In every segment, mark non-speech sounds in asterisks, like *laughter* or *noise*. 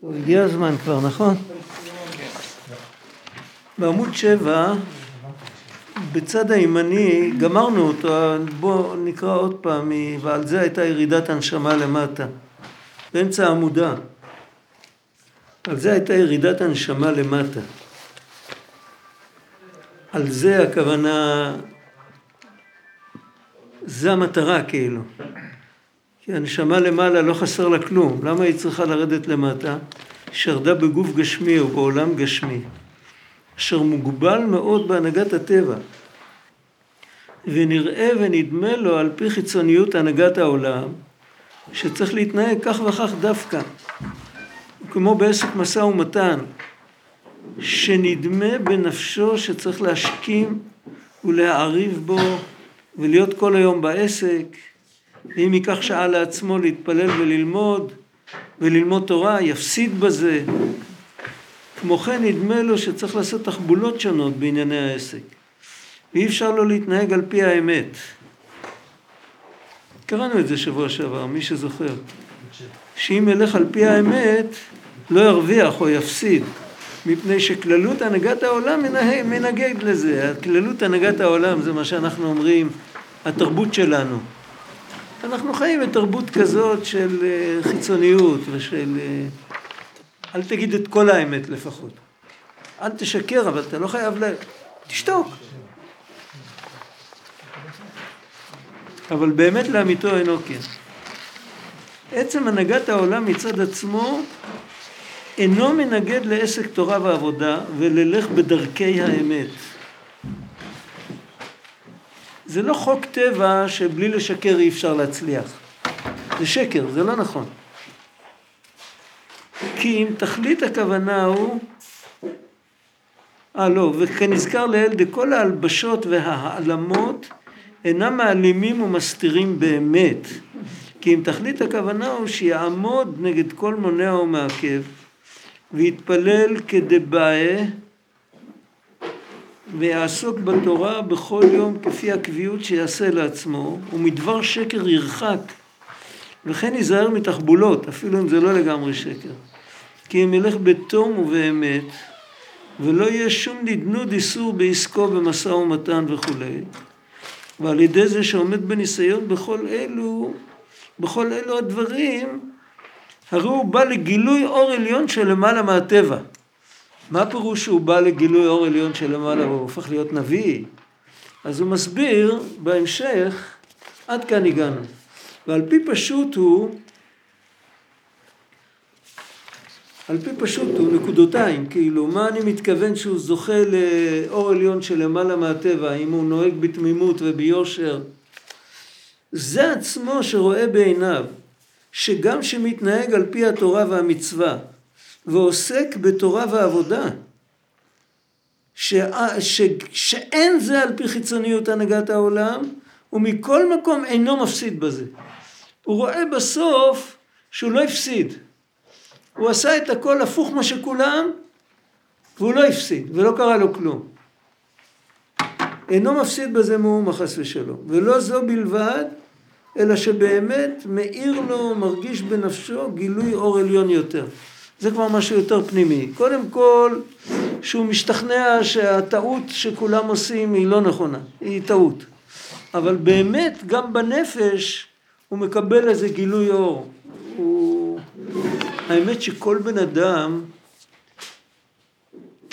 טוב, הגיע הזמן כבר, נכון? בעמוד שבע, בצד הימני, גמרנו אותו, בואו נקרא עוד פעם, ועל זה הייתה ירידת הנשמה למטה, באמצע העמודה. על זה הייתה ירידת הנשמה למטה. על זה הכוונה, זה המטרה כאילו. כי הנשמה למעלה לא חסר לה כלום, למה היא צריכה לרדת למטה? שרדה בגוף גשמי או בעולם גשמי, אשר מוגבל מאוד בהנהגת הטבע. ונראה ונדמה לו על פי חיצוניות הנהגת העולם, שצריך להתנהג כך וכך דווקא. כמו בעסק משא ומתן, שנדמה בנפשו שצריך להשכים ולהעריב בו ולהיות כל היום בעסק, ואם ייקח שעה לעצמו להתפלל וללמוד וללמוד תורה, יפסיד בזה. כמו כן נדמה לו שצריך לעשות תחבולות שונות בענייני העסק, ואי אפשר לו להתנהג על פי האמת. קראנו את זה שבוע שעבר, מי שזוכר. שאם ילך על פי האמת, לא ירוויח או יפסיד. מפני שכללות הנהגת העולם מנהג לזה. כללות הנהגת העולם זה מה שאנחנו אומרים, התרבות שלנו. אנחנו חיים בתרבות כזאת של אה, חיצוניות ושל... אה, אל תגיד את כל האמת לפחות. אל תשקר, אבל אתה לא חייב ל... תשתוק. אבל באמת לאמיתו אינו כן. עצם הנהגת העולם מצד עצמו אינו מנגד לעסק תורה ועבודה וללך בדרכי האמת. זה לא חוק טבע שבלי לשקר אי אפשר להצליח. זה שקר, זה לא נכון. כי אם תכלית הכוונה הוא... אה לא, וכנזכר לעיל דכל ההלבשות וההעלמות אינם מעלימים ומסתירים באמת. כי אם תכלית הכוונה הוא שיעמוד נגד כל מונע ומעכב ויתפלל כדבעי ויעסוק בתורה בכל יום כפי הקביעות שיעשה לעצמו ומדבר שקר ירחק וכן ייזהר מתחבולות אפילו אם זה לא לגמרי שקר כי אם ילך בתום ובאמת ולא יהיה שום נדנוד איסור בעסקו במשא ומתן וכולי ועל ידי זה שעומד בניסיון בכל אלו בכל אלו הדברים הרי הוא בא לגילוי אור עליון שלמעלה מהטבע. מה פירוש שהוא בא לגילוי אור עליון שלמעלה והוא הופך להיות נביא? אז הוא מסביר בהמשך, עד כאן הגענו. ועל פי פשוט הוא, על פי פשוט הוא נקודותיים, כאילו, מה אני מתכוון שהוא זוכה לאור עליון שלמעלה מהטבע, אם הוא נוהג בתמימות וביושר. זה עצמו שרואה בעיניו. שגם שמתנהג על פי התורה והמצווה ועוסק בתורה ועבודה, ש... ש... שאין זה על פי חיצוניות הנהגת העולם, ומכל מקום אינו מפסיד בזה. הוא רואה בסוף שהוא לא הפסיד. הוא עשה את הכל הפוך מה שכולם, והוא לא הפסיד, ולא קרה לו כלום. אינו מפסיד בזה מאומה חס ושלום. ולא זו בלבד, אלא שבאמת מאיר לו, מרגיש בנפשו גילוי אור עליון יותר. זה כבר משהו יותר פנימי. קודם כל, שהוא משתכנע שהטעות שכולם עושים היא לא נכונה, היא טעות. אבל באמת, גם בנפש, הוא מקבל איזה גילוי אור. הוא... האמת שכל בן אדם,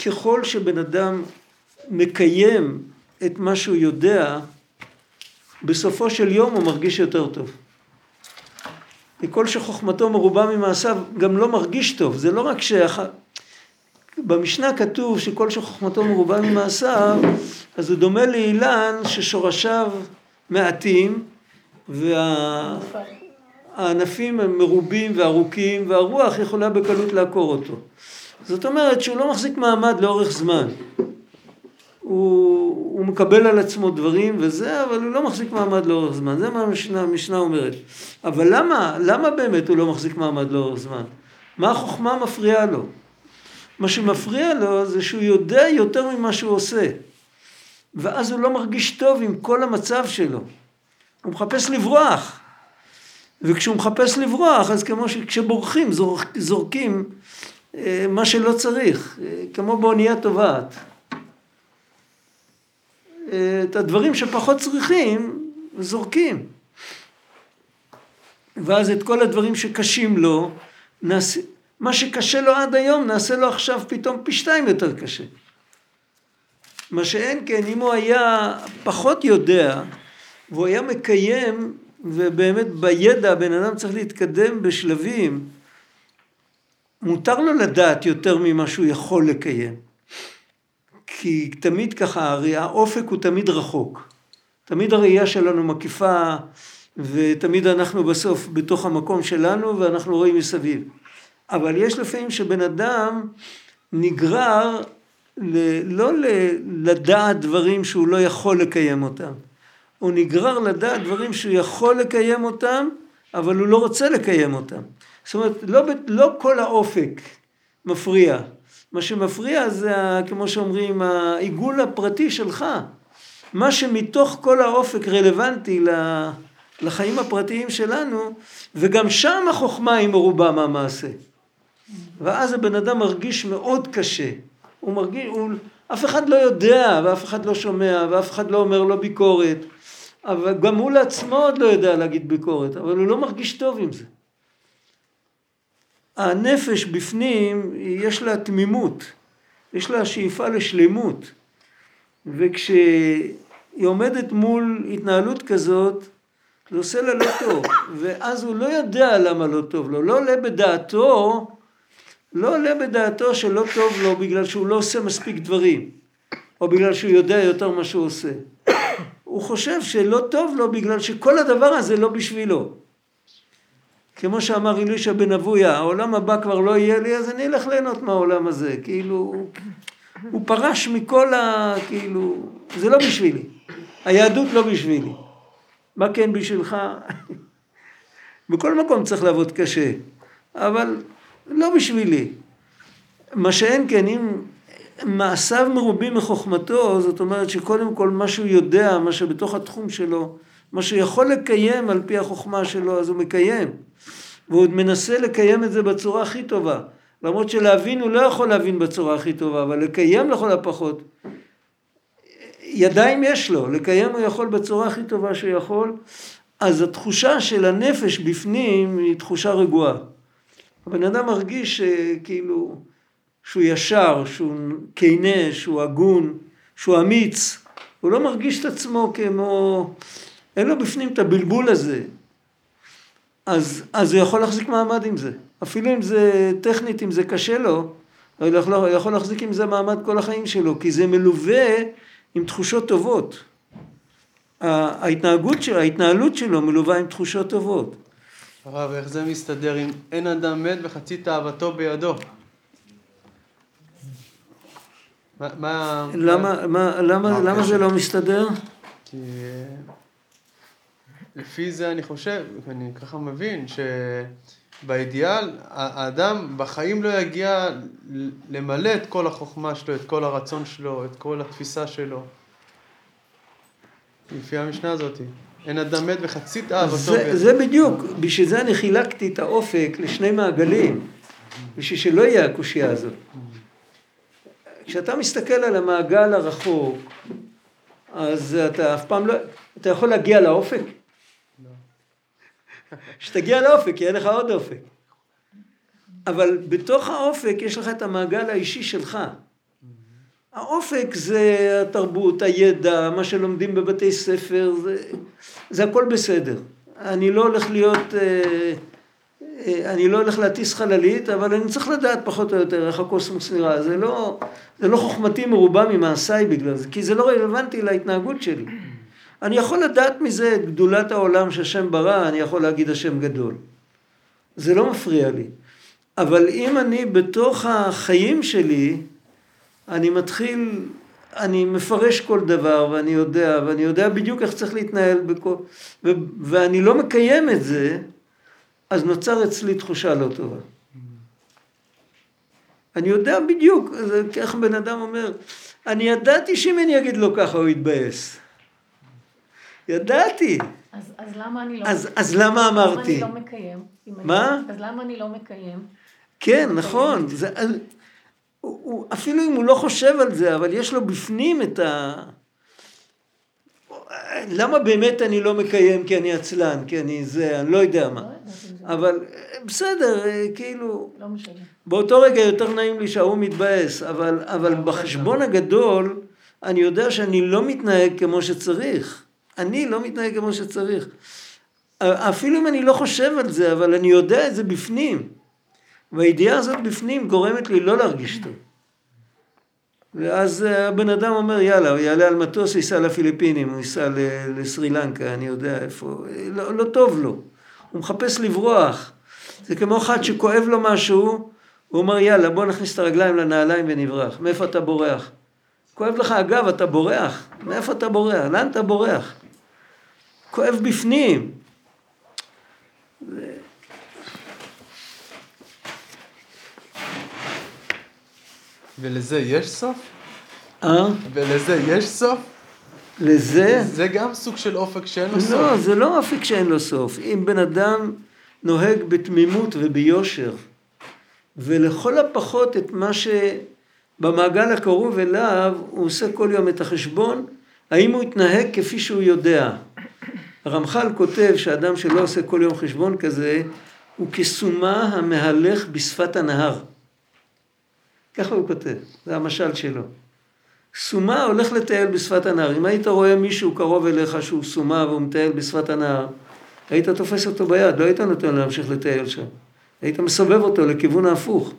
ככל שבן אדם מקיים את מה שהוא יודע, בסופו של יום הוא מרגיש יותר טוב. וכל שחוכמתו מרובה ממעשיו גם לא מרגיש טוב, זה לא רק ש... במשנה כתוב שכל שחוכמתו מרובה ממעשיו, אז הוא דומה לאילן ששורשיו מעטים והענפים הם מרובים וארוכים והרוח יכולה בקלות לעקור אותו. זאת אומרת שהוא לא מחזיק מעמד לאורך זמן. הוא, הוא מקבל על עצמו דברים וזה, אבל הוא לא מחזיק מעמד לאורך זמן. זה מה המשנה, המשנה אומרת. אבל למה, למה באמת הוא לא מחזיק מעמד לאורך זמן? מה החוכמה מפריעה לו? מה שמפריע לו זה שהוא יודע יותר ממה שהוא עושה. ואז הוא לא מרגיש טוב עם כל המצב שלו. הוא מחפש לברוח. וכשהוא מחפש לברוח, אז כמו שכשבורחים, זורק, זורקים אה, מה שלא צריך, אה, כמו באונייה טובעת. את הדברים שפחות צריכים, זורקים. ואז את כל הדברים שקשים לו, נעשה, מה שקשה לו עד היום, נעשה לו עכשיו פתאום פי שתיים יותר קשה. מה שאין כן, אם הוא היה פחות יודע, והוא היה מקיים, ובאמת בידע הבן אדם צריך להתקדם בשלבים, מותר לו לדעת יותר ממה שהוא יכול לקיים. כי תמיד ככה, הרי האופק הוא תמיד רחוק. תמיד הראייה שלנו מקיפה, ותמיד אנחנו בסוף בתוך המקום שלנו, ואנחנו רואים מסביב. אבל יש לפעמים שבן אדם נגרר ל, לא ל, לדעת דברים שהוא לא יכול לקיים אותם. הוא נגרר לדעת דברים שהוא יכול לקיים אותם, אבל הוא לא רוצה לקיים אותם. זאת אומרת, לא, לא כל האופק מפריע. מה שמפריע זה, כמו שאומרים, העיגול הפרטי שלך. מה שמתוך כל האופק רלוונטי לחיים הפרטיים שלנו, וגם שם החוכמה היא מרובה מהמעשה. ואז הבן אדם מרגיש מאוד קשה. הוא מרגיש, הוא, אף אחד לא יודע, ואף אחד לא שומע, ואף אחד לא אומר לו ביקורת. אבל גם הוא לעצמו עוד לא יודע להגיד ביקורת, אבל הוא לא מרגיש טוב עם זה. הנפש בפנים, יש לה תמימות, יש לה שאיפה לשלמות, וכשהיא עומדת מול התנהלות כזאת, זה עושה לה לא טוב, ואז הוא לא יודע למה לא טוב לו, לא עולה בדעתו, לא עולה בדעתו שלא טוב לו בגלל שהוא לא עושה מספיק דברים, או בגלל שהוא יודע יותר מה שהוא עושה. הוא חושב שלא טוב לו בגלל שכל הדבר הזה לא בשבילו. כמו שאמר אלישע בן אבויה, העולם הבא כבר לא יהיה לי, אז אני אלך ליהנות מהעולם הזה. כאילו, הוא פרש מכל ה... כאילו, זה לא בשבילי. היהדות לא בשבילי. מה כן בשבילך? *laughs* בכל מקום צריך לעבוד קשה, אבל לא בשבילי. מה שאין כן, אם מעשיו מרובים מחוכמתו, זאת אומרת שקודם כל מה שהוא יודע, מה שבתוך התחום שלו, מה שיכול לקיים על פי החוכמה שלו, אז הוא מקיים. והוא עוד מנסה לקיים את זה בצורה הכי טובה. למרות שלהבין הוא לא יכול להבין בצורה הכי טובה, אבל לקיים לכל הפחות. ידיים יש לו, לקיים הוא יכול בצורה הכי טובה שהוא יכול. אז התחושה של הנפש בפנים היא תחושה רגועה. הבן אדם מרגיש שכאילו, שהוא ישר, שהוא כנה, שהוא הגון, שהוא אמיץ. הוא לא מרגיש את עצמו כמו, אין לו בפנים את הבלבול הזה. אז, אז הוא יכול להחזיק מעמד עם זה. אפילו אם זה טכנית, אם זה קשה לו, הוא יכול, יכול להחזיק עם זה מעמד כל החיים שלו, כי זה מלווה עם תחושות טובות. ההתנהגות שלו, ההתנהלות שלו מלווה עם תחושות טובות. הרב, איך זה מסתדר אם אין אדם מת וחצי תאוותו בידו? מה... למה, מה, למה, למה זה לא מסתדר? כי לפי זה אני חושב, אני ככה מבין, שבאידיאל האדם בחיים לא יגיע למלא את כל החוכמה שלו, את כל הרצון שלו, את כל התפיסה שלו. לפי המשנה הזאת. אין אדם מת וחצי תאוותו. זה, זה בדיוק, בשביל זה אני חילקתי את האופק לשני מעגלים, בשביל שלא יהיה הקושייה הזאת. כשאתה מסתכל על המעגל הרחוק, אז אתה אף פעם לא, אתה יכול להגיע לאופק? שתגיע לאופק, יהיה לך עוד אופק. אבל בתוך האופק יש לך את המעגל האישי שלך. האופק זה התרבות, הידע, מה שלומדים בבתי ספר, זה, זה הכל בסדר. אני לא הולך להיות, אה, אה, אני לא הולך להטיס חללית, אבל אני צריך לדעת פחות או יותר איך הקוסמוס נראה. זה לא, זה לא חוכמתי מרובה ממעשיי בגלל זה, כי זה לא רלוונטי להתנהגות שלי. אני יכול לדעת מזה את גדולת העולם שהשם ברא, אני יכול להגיד השם גדול. זה לא מפריע לי. אבל אם אני בתוך החיים שלי, אני מתחיל, אני מפרש כל דבר ואני יודע, ואני יודע בדיוק איך צריך להתנהל בכל, ו, ואני לא מקיים את זה, אז נוצר אצלי תחושה לא טובה. אני יודע בדיוק, זה איך בן אדם אומר, אני ידעתי שאם אני אגיד לו ככה הוא יתבאס. ידעתי. אז, אז למה אני לא... אז, אז למה למה אמרתי? אני לא מקיים? מה? אז למה אני לא מקיים? כן, נכון. זה, הוא, הוא, אפילו אם הוא לא חושב על זה, אבל יש לו בפנים את ה... למה באמת אני לא מקיים כי אני עצלן, כי אני זה, אני לא יודע לא מה. זה... אבל בסדר, אה, כאילו, לא משנה. באותו רגע יותר נעים לי שההוא מתבאס, אבל, אבל בחשבון הגדול, אני יודע שאני לא מתנהג כמו שצריך. אני לא מתנהג כמו שצריך. אפילו אם אני לא חושב על זה, אבל אני יודע את זה בפנים. והידיעה הזאת בפנים גורמת לי לא להרגיש טוב. ואז אה, הבן אדם אומר, יאללה, הוא יעלה על מטוס, ייסע לפיליפינים, הוא ייסע לסרי לנקה, אני יודע איפה, לא, לא טוב לו. הוא מחפש לברוח. זה כמו אחד שכואב לו משהו, הוא אומר, יאללה, בוא נכניס את הרגליים לנעליים ונברח. מאיפה אתה בורח? כואב לך הגב, אתה בורח. מאיפה אתה בורח? לאן אתה בורח? כואב בפנים. ולזה יש סוף? אה? ולזה יש סוף? לזה? זה גם סוג של אופק שאין לו סוף. לא, זה לא אפיק שאין לו סוף. אם בן אדם נוהג בתמימות וביושר, ולכל הפחות את מה שבמעגל הקרוב אליו, הוא עושה כל יום את החשבון, האם הוא יתנהג כפי שהוא יודע. הרמח"ל כותב שאדם שלא עושה כל יום חשבון כזה, הוא כסומה המהלך בשפת הנהר. ככה הוא כותב, זה המשל שלו. סומה הולך לטייל בשפת הנהר. אם היית רואה מישהו קרוב אליך שהוא סומה והוא מטייל בשפת הנהר, היית תופס אותו ביד, לא היית נותן לו להמשיך לטייל שם. היית מסובב אותו לכיוון ההפוך.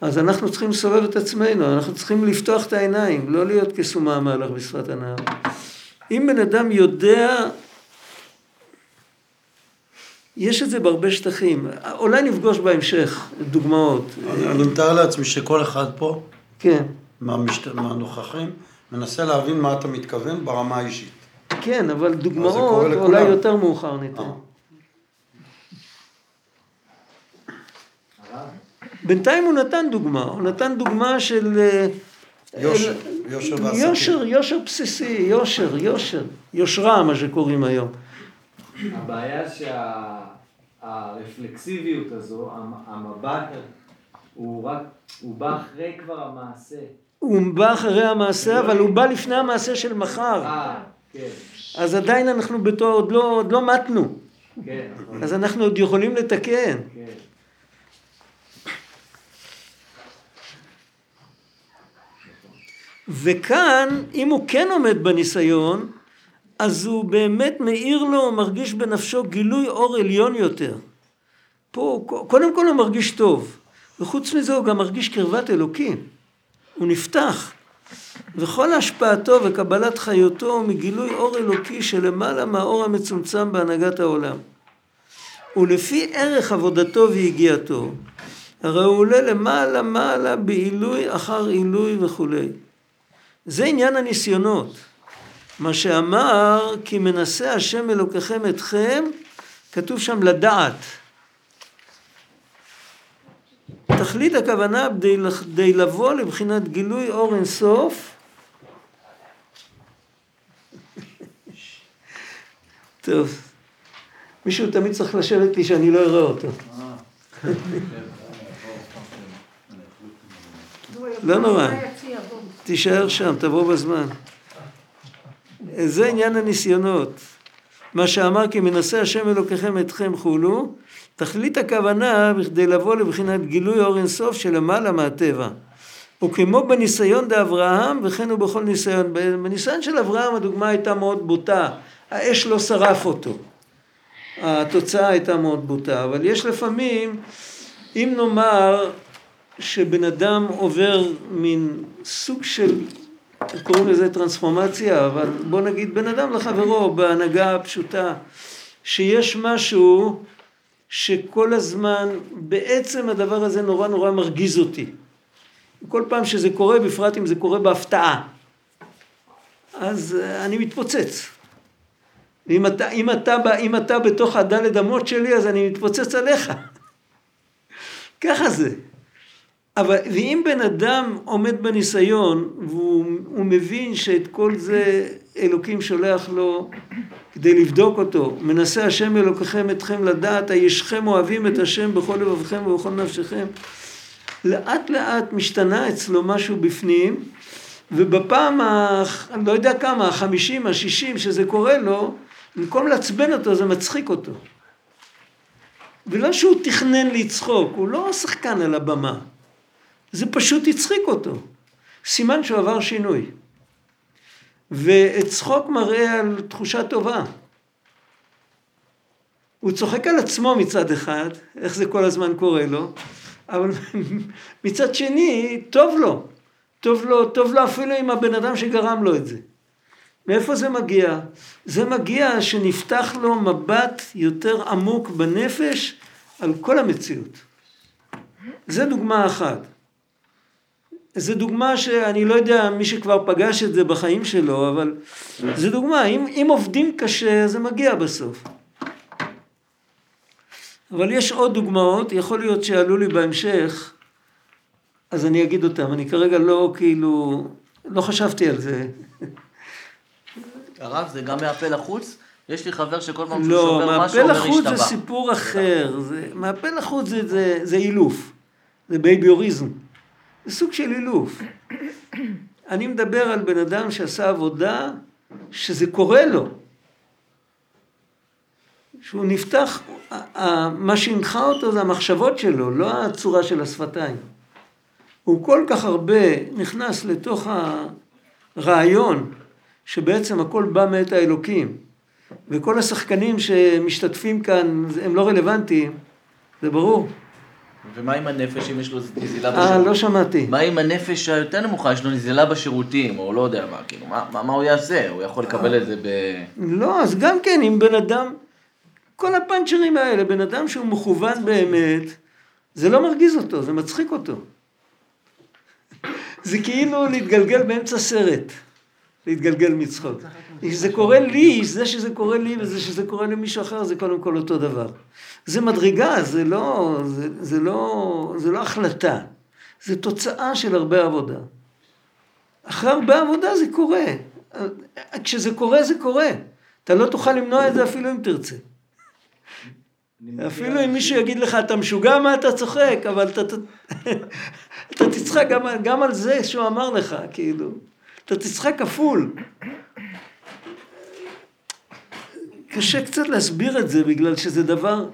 אז אנחנו צריכים לסובב את עצמנו, אנחנו צריכים לפתוח את העיניים, לא להיות כסומה המהלך בשפת הנהר. אם בן אדם יודע, יש את זה בהרבה שטחים, אולי נפגוש בהמשך דוגמאות. אני אני מתאר לעצמי שכל אחד פה, כן, מהמשת... מהנוכחים, מנסה להבין מה אתה מתכוון ברמה האישית. כן, אבל דוגמאות. אולי יותר מאוחר ניתן. אה. בינתיים הוא נתן דוגמה, הוא נתן דוגמה של... יושר, יושר בעסקים. יושר, יושר בסיסי, יושר, יושר, יושרה מה שקוראים היום. הבעיה שהרפלקסיביות הזו, המ- המבט, הוא רק, הוא בא אחרי כבר המעשה. הוא בא אחרי המעשה, אבל הוא בא לפני המעשה של מחר. אה, כן, אז עדיין אנחנו בתור, עוד לא, עוד לא מתנו. כן, נכון, אז אנחנו עוד יכולים לתקן. וכאן, אם הוא כן עומד בניסיון, אז הוא באמת מאיר לו, מרגיש בנפשו גילוי אור עליון יותר. פה, קודם כל הוא מרגיש טוב, וחוץ מזה הוא גם מרגיש קרבת אלוקים. הוא נפתח. וכל השפעתו וקבלת חיותו הוא מגילוי אור אלוקי שלמעלה מהאור המצומצם בהנהגת העולם. ולפי ערך עבודתו ויגיעתו, הרי הוא עולה למעלה מעלה בעילוי אחר עילוי וכולי. זה עניין הניסיונות. מה שאמר, כי מנסה השם אלוקיכם אתכם, כתוב שם לדעת. תכלית הכוונה כדי, לבוא לבחינת גילוי אור אינסוף. *laughs* טוב, מישהו תמיד צריך לשבת לי שאני לא אראה אותו. לא נורא. תישאר שם, תבוא בזמן. זה עניין הניסיונות. מה שאמר כי מנסה השם אלוקיכם אתכם חולו, תכלית הכוונה בכדי לבוא לבחינת גילוי אור אינסוף שלמעלה מהטבע. וכמו בניסיון דאברהם וכן הוא בכל ניסיון. בניסיון של אברהם הדוגמה הייתה מאוד בוטה, האש לא שרף אותו. התוצאה הייתה מאוד בוטה, אבל יש לפעמים, אם נאמר שבן אדם עובר מין סוג של, קוראים לזה טרנספורמציה, אבל בוא נגיד בן אדם לחברו בהנהגה הפשוטה, שיש משהו שכל הזמן, בעצם הדבר הזה נורא נורא מרגיז אותי. כל פעם שזה קורה, בפרט אם זה קורה בהפתעה, אז אה, אני מתפוצץ. ואם אתה, אם אתה, אם אתה בתוך הדלת אמות שלי, אז אני מתפוצץ עליך. *laughs* ככה זה. אבל, ואם בן אדם עומד בניסיון, והוא הוא מבין שאת כל זה אלוקים שולח לו כדי לבדוק אותו, מנסה השם אלוקיכם אתכם לדעת, הישכם אוהבים את השם בכל לבבכם ובכל נפשכם, לאט לאט משתנה אצלו משהו בפנים, ובפעם, ה... אני לא יודע כמה, החמישים, השישים, שזה קורה לו, במקום לעצבן אותו זה מצחיק אותו. ולא שהוא תכנן לצחוק, הוא לא שחקן על הבמה. זה פשוט הצחיק אותו. סימן שהוא עבר שינוי. וצחוק מראה על תחושה טובה. הוא צוחק על עצמו מצד אחד, איך זה כל הזמן קורה לו, אבל *laughs* מצד שני, טוב לו. טוב לו, טוב לו אפילו עם הבן אדם שגרם לו את זה. מאיפה זה מגיע? זה מגיע שנפתח לו מבט יותר עמוק בנפש על כל המציאות. זה דוגמה אחת. זו דוגמה שאני לא יודע מי שכבר פגש את זה בחיים שלו, אבל זו דוגמה, אם, אם עובדים קשה זה מגיע בסוף. אבל יש עוד דוגמאות, יכול להיות שיעלו לי בהמשך, אז אני אגיד אותם, אני כרגע לא כאילו, לא חשבתי על זה. הרב, זה גם מהפה לחוץ? יש לי חבר שכל פעם שהוא לא, שובר משהו מהפה אומר לחוץ זה. סיפור אחר, זה, מהפה לחוץ זה, זה, זה אילוף, זה בייביוריזם, זה סוג של אילוף. אני מדבר על בן אדם שעשה עבודה שזה קורה לו, שהוא נפתח, מה שהנחה אותו זה המחשבות שלו, לא הצורה של השפתיים. הוא כל כך הרבה נכנס לתוך הרעיון שבעצם הכל בא מאת האלוקים. וכל השחקנים שמשתתפים כאן הם לא רלוונטיים, זה ברור. ומה עם הנפש, אם יש לו נזילה אה, בשירותים? לא שמעתי. מה עם הנפש היותר נמוכה, יש לו נזילה בשירותים, או לא יודע מה, כאילו, מה, מה, מה הוא יעשה? הוא יכול לקבל את זה ב... לא, אז גם כן, אם בן אדם, כל הפאנצ'רים האלה, בן אדם שהוא מכוון באמת, זה לא מרגיז אותו, זה מצחיק אותו. *laughs* זה כאילו להתגלגל באמצע סרט, להתגלגל מצחוק. זה קורה לי, זה שזה קורה לי וזה שזה קורה למישהו אחר, זה קודם כל אותו דבר. זה מדרגה, זה לא, זה, זה לא, זה לא החלטה, זה תוצאה של הרבה עבודה. אחרי הרבה עבודה זה קורה. כשזה קורה, זה קורה. אתה לא תוכל למנוע את זה אפילו אם תרצה. אפילו אם מישהו יגיד לך, אתה משוגע מה אתה צוחק, אבל אתה, אתה, תצחק גם, גם על זה שהוא אמר לך, כאילו. אתה תצחק כפול. קשה קצת להסביר את זה, בגלל שזה דבר...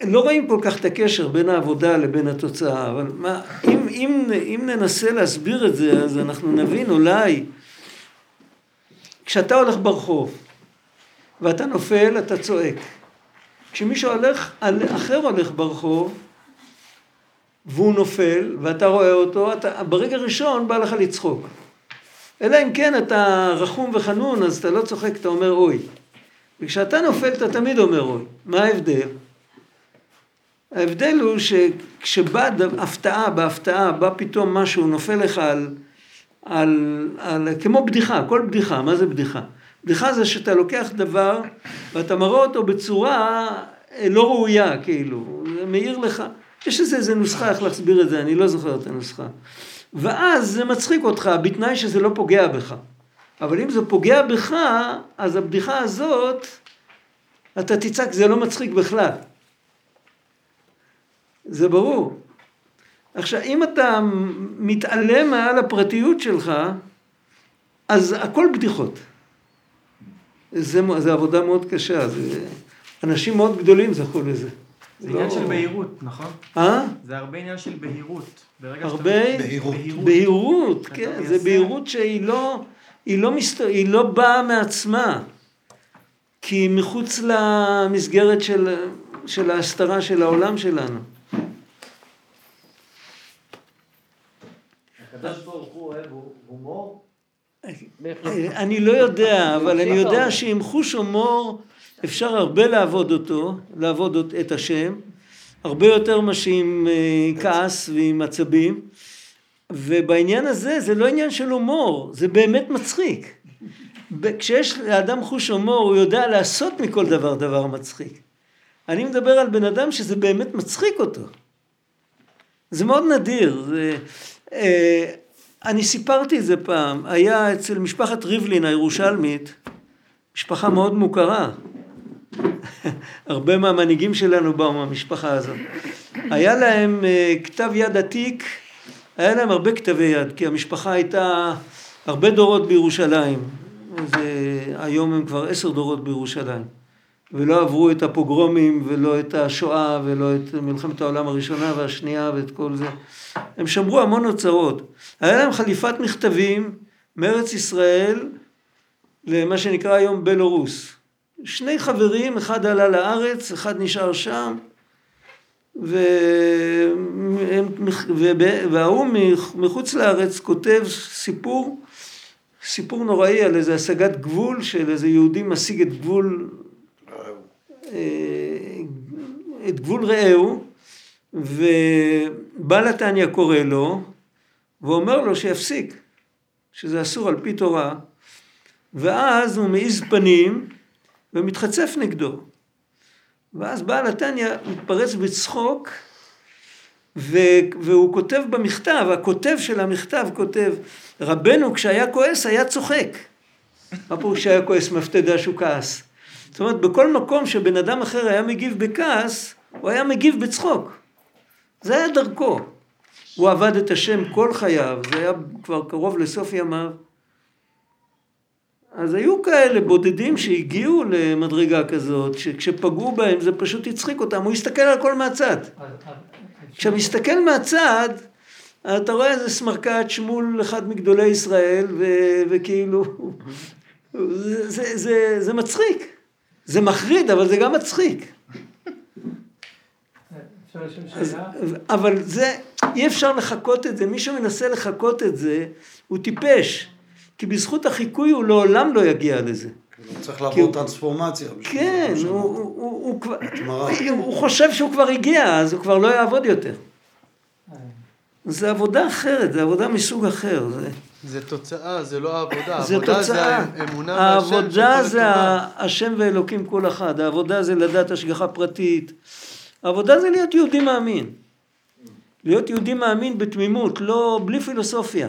לא רואים כל כך את הקשר בין העבודה לבין התוצאה, אבל מה, אם, אם, אם ננסה להסביר את זה, אז אנחנו נבין אולי, כשאתה הולך ברחוב, ואתה נופל, אתה צועק. כשמישהו הולך, אחר הולך ברחוב, והוא נופל, ואתה רואה אותו, אתה, ברגע הראשון בא לך לצחוק. אלא אם כן אתה רחום וחנון, אז אתה לא צוחק, אתה אומר אוי. וכשאתה נופל, אתה תמיד אומר אוי. מה ההבדל? ההבדל הוא שכשבא הפתעה, בהפתעה, בא פתאום משהו, נופל לך על, על, על, כמו בדיחה, כל בדיחה, מה זה בדיחה? בדיחה זה שאתה לוקח דבר ואתה מראה אותו בצורה לא ראויה, כאילו, זה מאיר לך, יש איזה, איזה נוסחה איך להסביר את זה, אני לא זוכר את הנוסחה. ואז זה מצחיק אותך, בתנאי שזה לא פוגע בך. אבל אם זה פוגע בך, אז הבדיחה הזאת, אתה תצעק, זה לא מצחיק בכלל. זה ברור. עכשיו, אם אתה מתעלם מעל הפרטיות שלך, אז הכל בדיחות. זה, זה עבודה מאוד קשה, זה, אנשים מאוד גדולים זכו לזה. זה עניין של בהירות, נכון? אה? זה הרבה עניין של בהירות. הרבה? בהירות. כן. זה בהירות שהיא לא, היא לא, מסת... היא לא באה מעצמה, כי היא מחוץ למסגרת של, של ההסתרה של העולם שלנו. הקדוש ברוך הוא אוהב הומור? אני לא יודע, אבל אני יודע שעם חוש הומור אפשר הרבה לעבוד אותו, לעבוד את השם, הרבה יותר מאשר עם אה, כעס ועם עצבים, ובעניין הזה זה לא עניין של הומור, זה באמת מצחיק. כשיש לאדם חוש הומור, הוא יודע לעשות מכל דבר דבר מצחיק. אני מדבר על בן אדם שזה באמת מצחיק אותו. זה מאוד נדיר. זה, אה, אני סיפרתי את זה פעם, היה אצל משפחת ריבלין הירושלמית, משפחה מאוד מוכרה. הרבה מהמנהיגים שלנו באו מהמשפחה הזאת. היה להם אה, כתב יד עתיק, היה להם הרבה כתבי יד, כי המשפחה הייתה הרבה דורות בירושלים. זה, היום הם כבר עשר דורות בירושלים. ולא עברו את הפוגרומים ולא את השואה ולא את מלחמת העולם הראשונה והשנייה ואת כל זה. הם שמרו המון אוצרות. היה להם חליפת מכתבים מארץ ישראל למה שנקרא היום בלרוס. שני חברים, אחד עלה לארץ, אחד נשאר שם, והם, וההוא מחוץ לארץ כותב סיפור, סיפור נוראי על איזה השגת גבול של איזה יהודי משיג את גבול אה, את גבול רעהו, ובעל התניא קורא לו, ואומר לו שיפסיק, שזה אסור על פי תורה, ואז הוא מעיז פנים ומתחצף נגדו. ואז בעל התניא מתפרץ בצחוק, והוא כותב במכתב, הכותב של המכתב כותב, רבנו כשהיה כועס היה צוחק. *laughs* מה פירוש שהיה כועס? יודע שהוא כעס? זאת אומרת, בכל מקום שבן אדם אחר היה מגיב בכעס, הוא היה מגיב בצחוק. זה היה דרכו. הוא עבד את השם כל חייו, זה היה כבר קרוב לסוף ימיו. אז היו כאלה בודדים שהגיעו למדרגה כזאת, שכשפגעו בהם זה פשוט הצחיק אותם, הוא הסתכל על הכל מהצד. כשאתה מסתכל מהצד, אתה רואה איזה סמרקט שמול אחד מגדולי ישראל, ו- וכאילו, זה, זה, זה, זה מצחיק. זה מחריד, אבל זה גם מצחיק. אז, אבל זה, אי אפשר לחקות את זה, מי שמנסה לחקות את זה, הוא טיפש. כי בזכות החיקוי הוא לעולם לא יגיע לזה. הוא צריך לעבור טרנספורמציה. כן, *coughs* הוא, חושב שהוא כבר הגיע, אז הוא כבר לא יעבוד יותר. זה עבודה אחרת, זה עבודה מסוג אחר. זה... זה תוצאה, זה לא העבודה. זה תוצאה. זה האמונה העבודה זה השם ואלוקים כל אחד. העבודה זה לדעת השגחה פרטית. העבודה זה להיות יהודי מאמין. להיות יהודי מאמין בתמימות, לא, בלי פילוסופיה.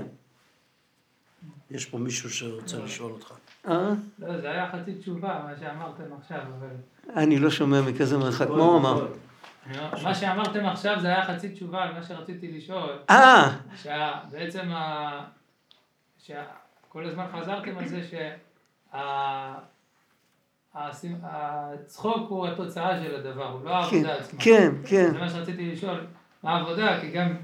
יש פה מישהו שרוצה לשאול אותך. אה? לא, זה היה חצי תשובה, מה שאמרתם עכשיו, אבל... אני לא שומע מכזה מרחק, מה הוא אמר? מה שאמרתם עכשיו זה היה חצי תשובה על מה שרציתי לשאול. אה! שבעצם ה... שכל הזמן חזרתם על זה שהצחוק הוא התוצאה של הדבר, הוא לא העבודה עצמה. כן, כן. זה מה שרציתי לשאול, מה העבודה? כי גם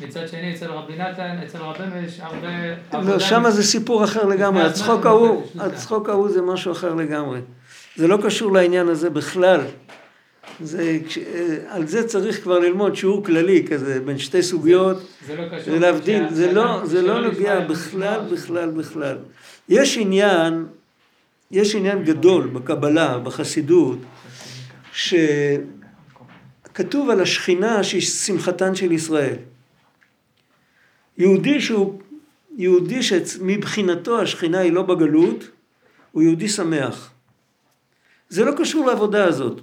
מצד שני אצל רבי נתן, אצל רבנו יש הרבה. לא, שם זה סיפור אחר לגמרי, הצחוק ההוא, הצחוק ההוא זה משהו אחר לגמרי. זה לא קשור לעניין הזה בכלל. זה, על זה צריך כבר ללמוד שיעור כללי כזה, בין שתי סוגיות, זה, זה לא קשור, ולהבדיל, זה לא, זה לא נוגע בכלל, בכלל, בכלל. יש עניין, יש עניין גדול בקבלה, בחסידות, שכתוב על השכינה שהיא שמחתן של ישראל. יהודי שהוא, יהודי שמבחינתו השכינה היא לא בגלות, הוא יהודי שמח. זה לא קשור לעבודה הזאת.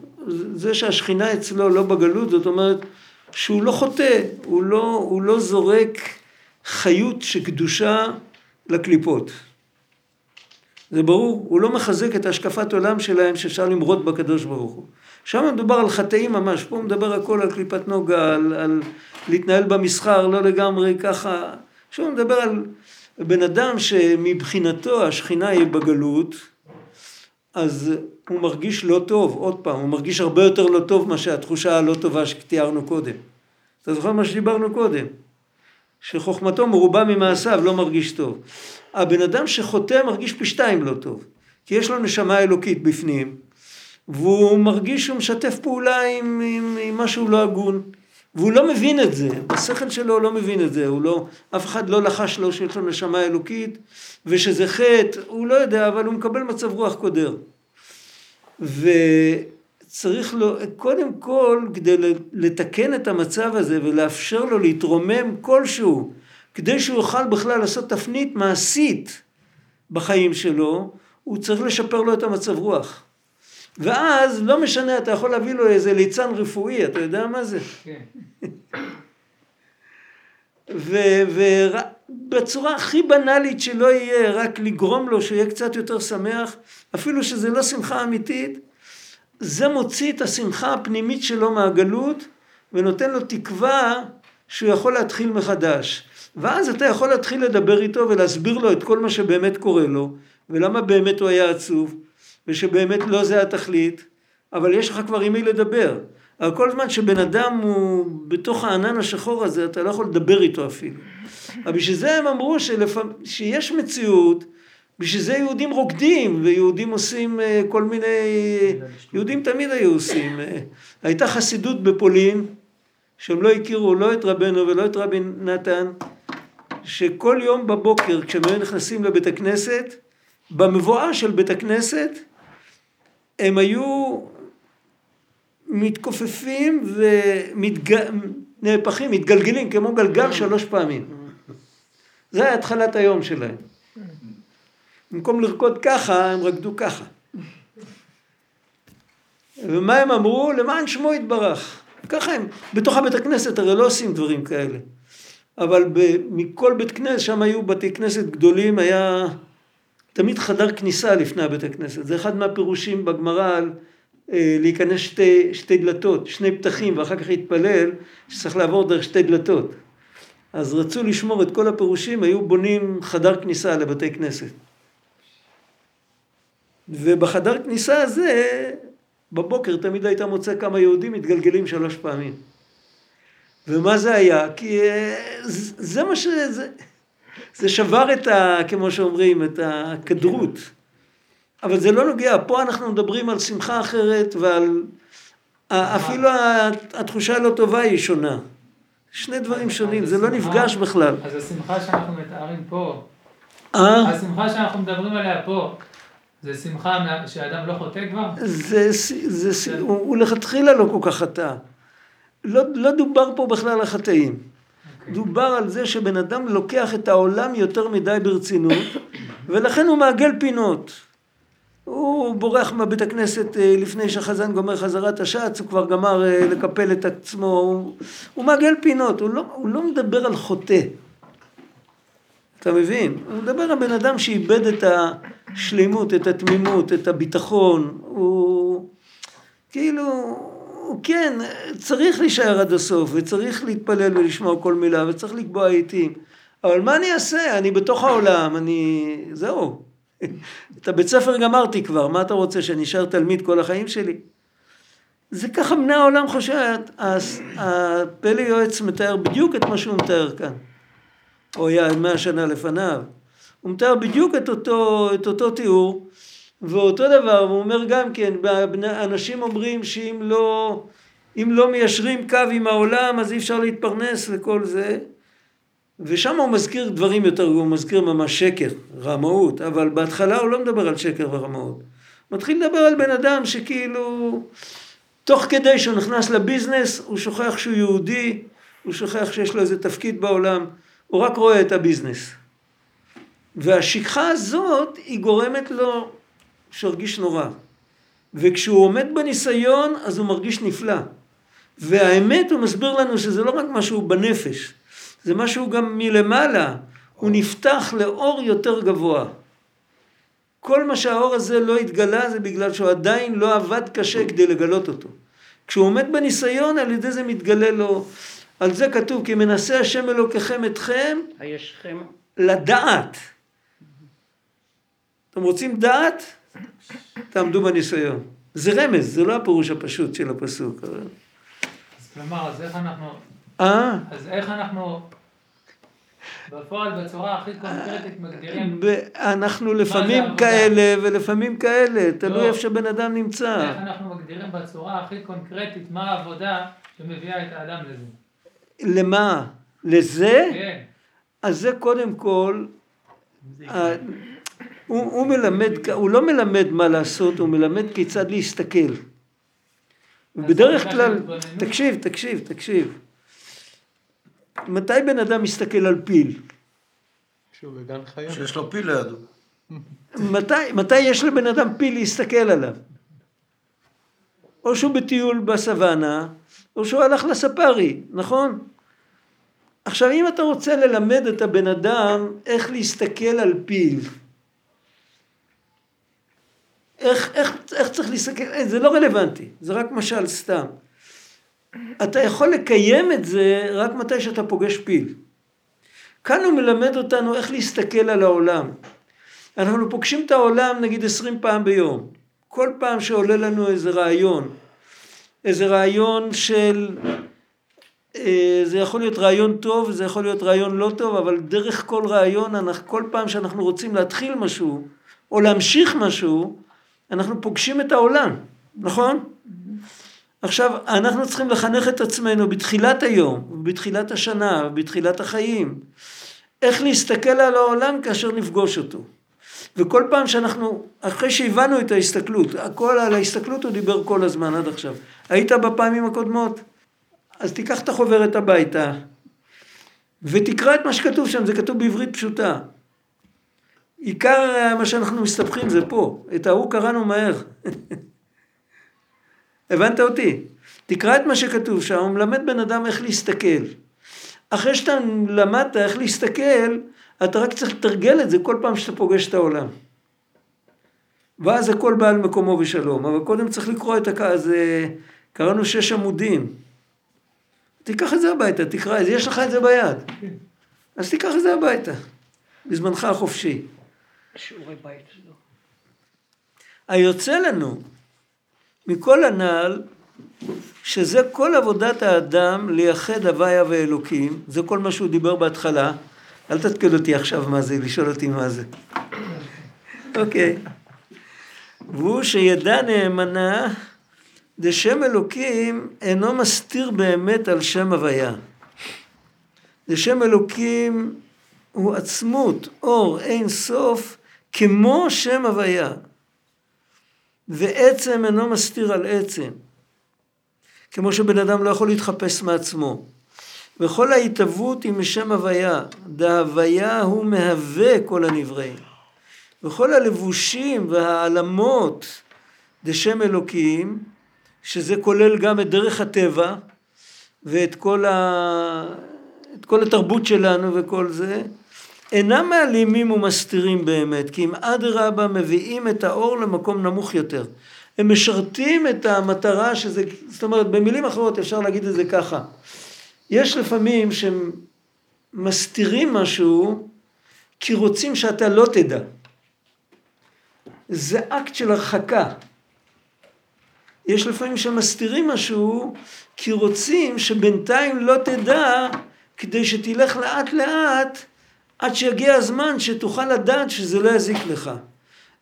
זה שהשכינה אצלו לא בגלות, זאת אומרת שהוא לא חוטא, הוא לא, הוא לא זורק חיות שקדושה לקליפות. זה ברור, הוא לא מחזק את השקפת עולם שלהם שאפשר למרוד בקדוש ברוך הוא. שם מדובר על חטאים ממש, פה מדבר הכל על קליפת נוגה, על, על להתנהל במסחר, לא לגמרי ככה. שם מדבר על בן אדם שמבחינתו השכינה היא בגלות, אז הוא מרגיש לא טוב, עוד פעם, הוא מרגיש הרבה יותר לא טוב מאשר התחושה הלא טובה שתיארנו קודם. אתה זוכר מה שדיברנו קודם? שחוכמתו מרובה ממעשיו, לא מרגיש טוב. הבן אדם שחוטא מרגיש פי שתיים לא טוב, כי יש לו נשמה אלוקית בפנים, והוא מרגיש שהוא משתף פעולה עם, עם, עם משהו לא הגון, והוא לא מבין את זה, בשכל שלו לא מבין את זה, הוא לא, אף אחד לא לחש לו שיש לו נשמה אלוקית, ושזה חטא, הוא לא יודע, אבל הוא מקבל מצב רוח קודר. וצריך לו, קודם כל, כדי לתקן את המצב הזה ולאפשר לו להתרומם כלשהו, כדי שהוא יוכל בכלל לעשות תפנית מעשית בחיים שלו, הוא צריך לשפר לו את המצב רוח. ואז לא משנה, אתה יכול להביא לו איזה ליצן רפואי, אתה יודע מה זה? כן. ובצורה הכי בנאלית שלא יהיה, רק לגרום לו שיהיה קצת יותר שמח, אפילו שזה לא שמחה אמיתית, זה מוציא את השמחה הפנימית שלו מהגלות ונותן לו תקווה שהוא יכול להתחיל מחדש. ואז אתה יכול להתחיל לדבר איתו ולהסביר לו את כל מה שבאמת קורה לו, ולמה באמת הוא היה עצוב, ושבאמת לא זה התכלית, אבל יש לך כבר עם מי לדבר. אבל כל זמן שבן אדם הוא בתוך הענן השחור הזה, אתה לא יכול לדבר איתו אפילו. אבל בשביל זה הם אמרו שלפעמים, שיש מציאות, בשביל זה יהודים רוקדים, ויהודים עושים אה, כל מיני... יהודים תמיד היו עושים. אה, הייתה חסידות בפולין, שהם לא הכירו לא את רבנו ולא את רבי נתן, שכל יום בבוקר כשהם היו נכנסים לבית הכנסת, במבואה של בית הכנסת, הם היו מתכופפים ונהפכים, מתגלגלים כמו גלגל שלוש פעמים. זה היה התחלת היום שלהם. במקום לרקוד ככה, הם רקדו ככה. ומה הם אמרו? למען שמו יתברך. ככה הם, בתוך הבית הכנסת הרי לא עושים דברים כאלה. אבל ב, מכל בית כנסת, שם היו בתי כנסת גדולים, היה תמיד חדר כניסה לפני הבית הכנסת. זה אחד מהפירושים בגמרא על אה, להיכנס שתי, שתי דלתות, שני פתחים, ואחר כך להתפלל, שצריך לעבור דרך שתי דלתות. אז רצו לשמור את כל הפירושים, היו בונים חדר כניסה לבתי כנסת. ובחדר כניסה הזה, בבוקר תמיד היית מוצא כמה יהודים מתגלגלים שלוש פעמים. ומה זה היה? כי אה, זה מה ש... זה, זה שבר את ה... כמו שאומרים, את הכדרות. אבל זה לא נוגע, פה אנחנו מדברים על שמחה אחרת ועל... אפילו התחושה הלא טובה היא שונה. שני דברים שונים, זה לא נפגש בכלל. אז השמחה שאנחנו מתארים פה, אה? השמחה שאנחנו מדברים עליה פה, זה שמחה שאדם לא חוטא כבר? זה, זה, זה, הוא, הוא לכתחילה לא כל כך חטא. לא, לא דובר פה בכלל על החטאים. Okay. דובר על זה שבן אדם לוקח את העולם יותר מדי ברצינות, *coughs* ולכן הוא מעגל פינות. הוא בורח מבית הכנסת אה, לפני שהחזן גומר חזרת השץ, הוא כבר גמר אה, לקפל את עצמו, הוא, הוא מעגל פינות, הוא לא, הוא לא מדבר על חוטא. אתה מבין? הוא מדבר על בן אדם שאיבד את השלימות, את התמימות, את הביטחון, הוא כאילו, כן, צריך להישאר עד הסוף, וצריך להתפלל ולשמוע כל מילה, וצריך לקבוע עיתים, אבל מה אני אעשה? אני בתוך העולם, אני... זהו. *laughs* את הבית ספר גמרתי כבר, מה אתה רוצה, שאני אשאר תלמיד כל החיים שלי? זה ככה בני העולם חושב, הפלא יועץ מתאר בדיוק את מה שהוא מתאר כאן. או היה מאה שנה לפניו. הוא מתאר בדיוק את אותו, את אותו תיאור, ואותו דבר, הוא אומר גם כן, אנשים אומרים שאם לא, אם לא מיישרים קו עם העולם אז אי אפשר להתפרנס וכל זה, ושם הוא מזכיר דברים יותר, הוא מזכיר ממש שקר, רמאות, אבל בהתחלה הוא לא מדבר על שקר ורמאות. מתחיל לדבר על בן אדם שכאילו, תוך כדי שהוא נכנס לביזנס, הוא שוכח שהוא יהודי, הוא שוכח שיש לו איזה תפקיד בעולם, הוא רק רואה את הביזנס. והשכחה הזאת, היא גורמת לו שירגיש נורא. וכשהוא עומד בניסיון, אז הוא מרגיש נפלא. והאמת, הוא מסביר לנו שזה לא רק משהו בנפש, זה משהו גם מלמעלה, הוא נפתח לאור יותר גבוה. כל מה שהאור הזה לא התגלה זה בגלל שהוא עדיין לא עבד קשה כדי לגלות אותו. כשהוא עומד בניסיון, על ידי זה מתגלה לו. על זה כתוב, כי מנסה השם אלוקיכם אתכם, הישכם לדעת. אתם רוצים דעת? תעמדו בניסיון. זה רמז, זה לא הפירוש הפשוט של הפסוק. אז כלומר, אז איך אנחנו... אה? אז איך אנחנו בפועל בצורה הכי קונקרטית מגדירים... אנחנו לפעמים כאלה ולפעמים כאלה, תלוי לא. איפה שבן אדם נמצא. איך אנחנו מגדירים בצורה הכי קונקרטית מה העבודה שמביאה את האדם לזה? למה? לזה? כן. אז זה קודם כל, הוא, הוא מלמד, הוא לא מלמד מה לעשות, הוא מלמד כיצד להסתכל. ובדרך כלל? תקשיב, תקשיב, תקשיב. מתי בן אדם מסתכל על פיל? שהוא בגן חיות. שיש לו פיל לידו. מתי, מתי יש לבן אדם פיל להסתכל עליו? או שהוא בטיול בסוואנה, או שהוא הלך לספארי, נכון? עכשיו, אם אתה רוצה ללמד את הבן אדם איך להסתכל על פיל, איך, איך, איך צריך להסתכל, זה לא רלוונטי, זה רק משל סתם. אתה יכול לקיים את זה רק מתי שאתה פוגש פיל. כאן הוא מלמד אותנו איך להסתכל על העולם. אנחנו פוגשים את העולם נגיד עשרים פעם ביום. כל פעם שעולה לנו איזה רעיון, איזה רעיון של, אה, זה יכול להיות רעיון טוב, זה יכול להיות רעיון לא טוב, אבל דרך כל רעיון, אנחנו, כל פעם שאנחנו רוצים להתחיל משהו, או להמשיך משהו, אנחנו פוגשים את העולם, נכון? עכשיו, אנחנו צריכים לחנך את עצמנו בתחילת היום, בתחילת השנה, בתחילת החיים, איך להסתכל על העולם כאשר נפגוש אותו. וכל פעם שאנחנו, אחרי שהבנו את ההסתכלות, הכל על ההסתכלות הוא דיבר כל הזמן עד עכשיו. היית בפעמים הקודמות? אז תיקח את החוברת הביתה ותקרא את מה שכתוב שם, זה כתוב בעברית פשוטה. עיקר מה שאנחנו מסתבכים זה פה, את ההוא קראנו מהר. *laughs* הבנת אותי? תקרא את מה שכתוב שם, הוא מלמד בן אדם איך להסתכל. אחרי שאתה למדת איך להסתכל, אתה רק צריך לתרגל את זה כל פעם שאתה פוגש את העולם. ואז הכל בא על מקומו בשלום. אבל קודם צריך לקרוא את הקו, אז קראנו שש עמודים. תיקח את זה הביתה, תקרא את זה, יש לך את זה ביד. אז תיקח את זה הביתה, בזמנך החופשי. שיעורי בית. לא. היוצא לנו מכל הנ"ל, שזה כל עבודת האדם לייחד הוויה ואלוקים, זה כל מה שהוא דיבר בהתחלה. אל תתקל אותי עכשיו מה זה, לשאול אותי מה זה. אוקיי. והוא שידע נאמנה, דשם אלוקים אינו מסתיר באמת על שם הוויה. דשם אלוקים הוא עצמות, אור, אין סוף, כמו שם הוויה. ועצם אינו מסתיר על עצם. כמו שבן אדם לא יכול להתחפש מעצמו. וכל ההתהוות היא משם הוויה, דהוויה הוא מהווה כל הנבראים. וכל הלבושים והעלמות דשם אלוקים, שזה כולל גם את דרך הטבע ואת כל, ה... כל התרבות שלנו וכל זה, אינם מעלימים ומסתירים באמת, כי אם אדרבה מביאים את האור למקום נמוך יותר. הם משרתים את המטרה שזה, זאת אומרת, במילים אחרות אפשר להגיד את זה ככה. יש לפעמים שהם מסתירים משהו כי רוצים שאתה לא תדע. זה אקט של הרחקה. יש לפעמים שמסתירים משהו כי רוצים שבינתיים לא תדע כדי שתלך לאט לאט עד שיגיע הזמן שתוכל לדעת שזה לא יזיק לך.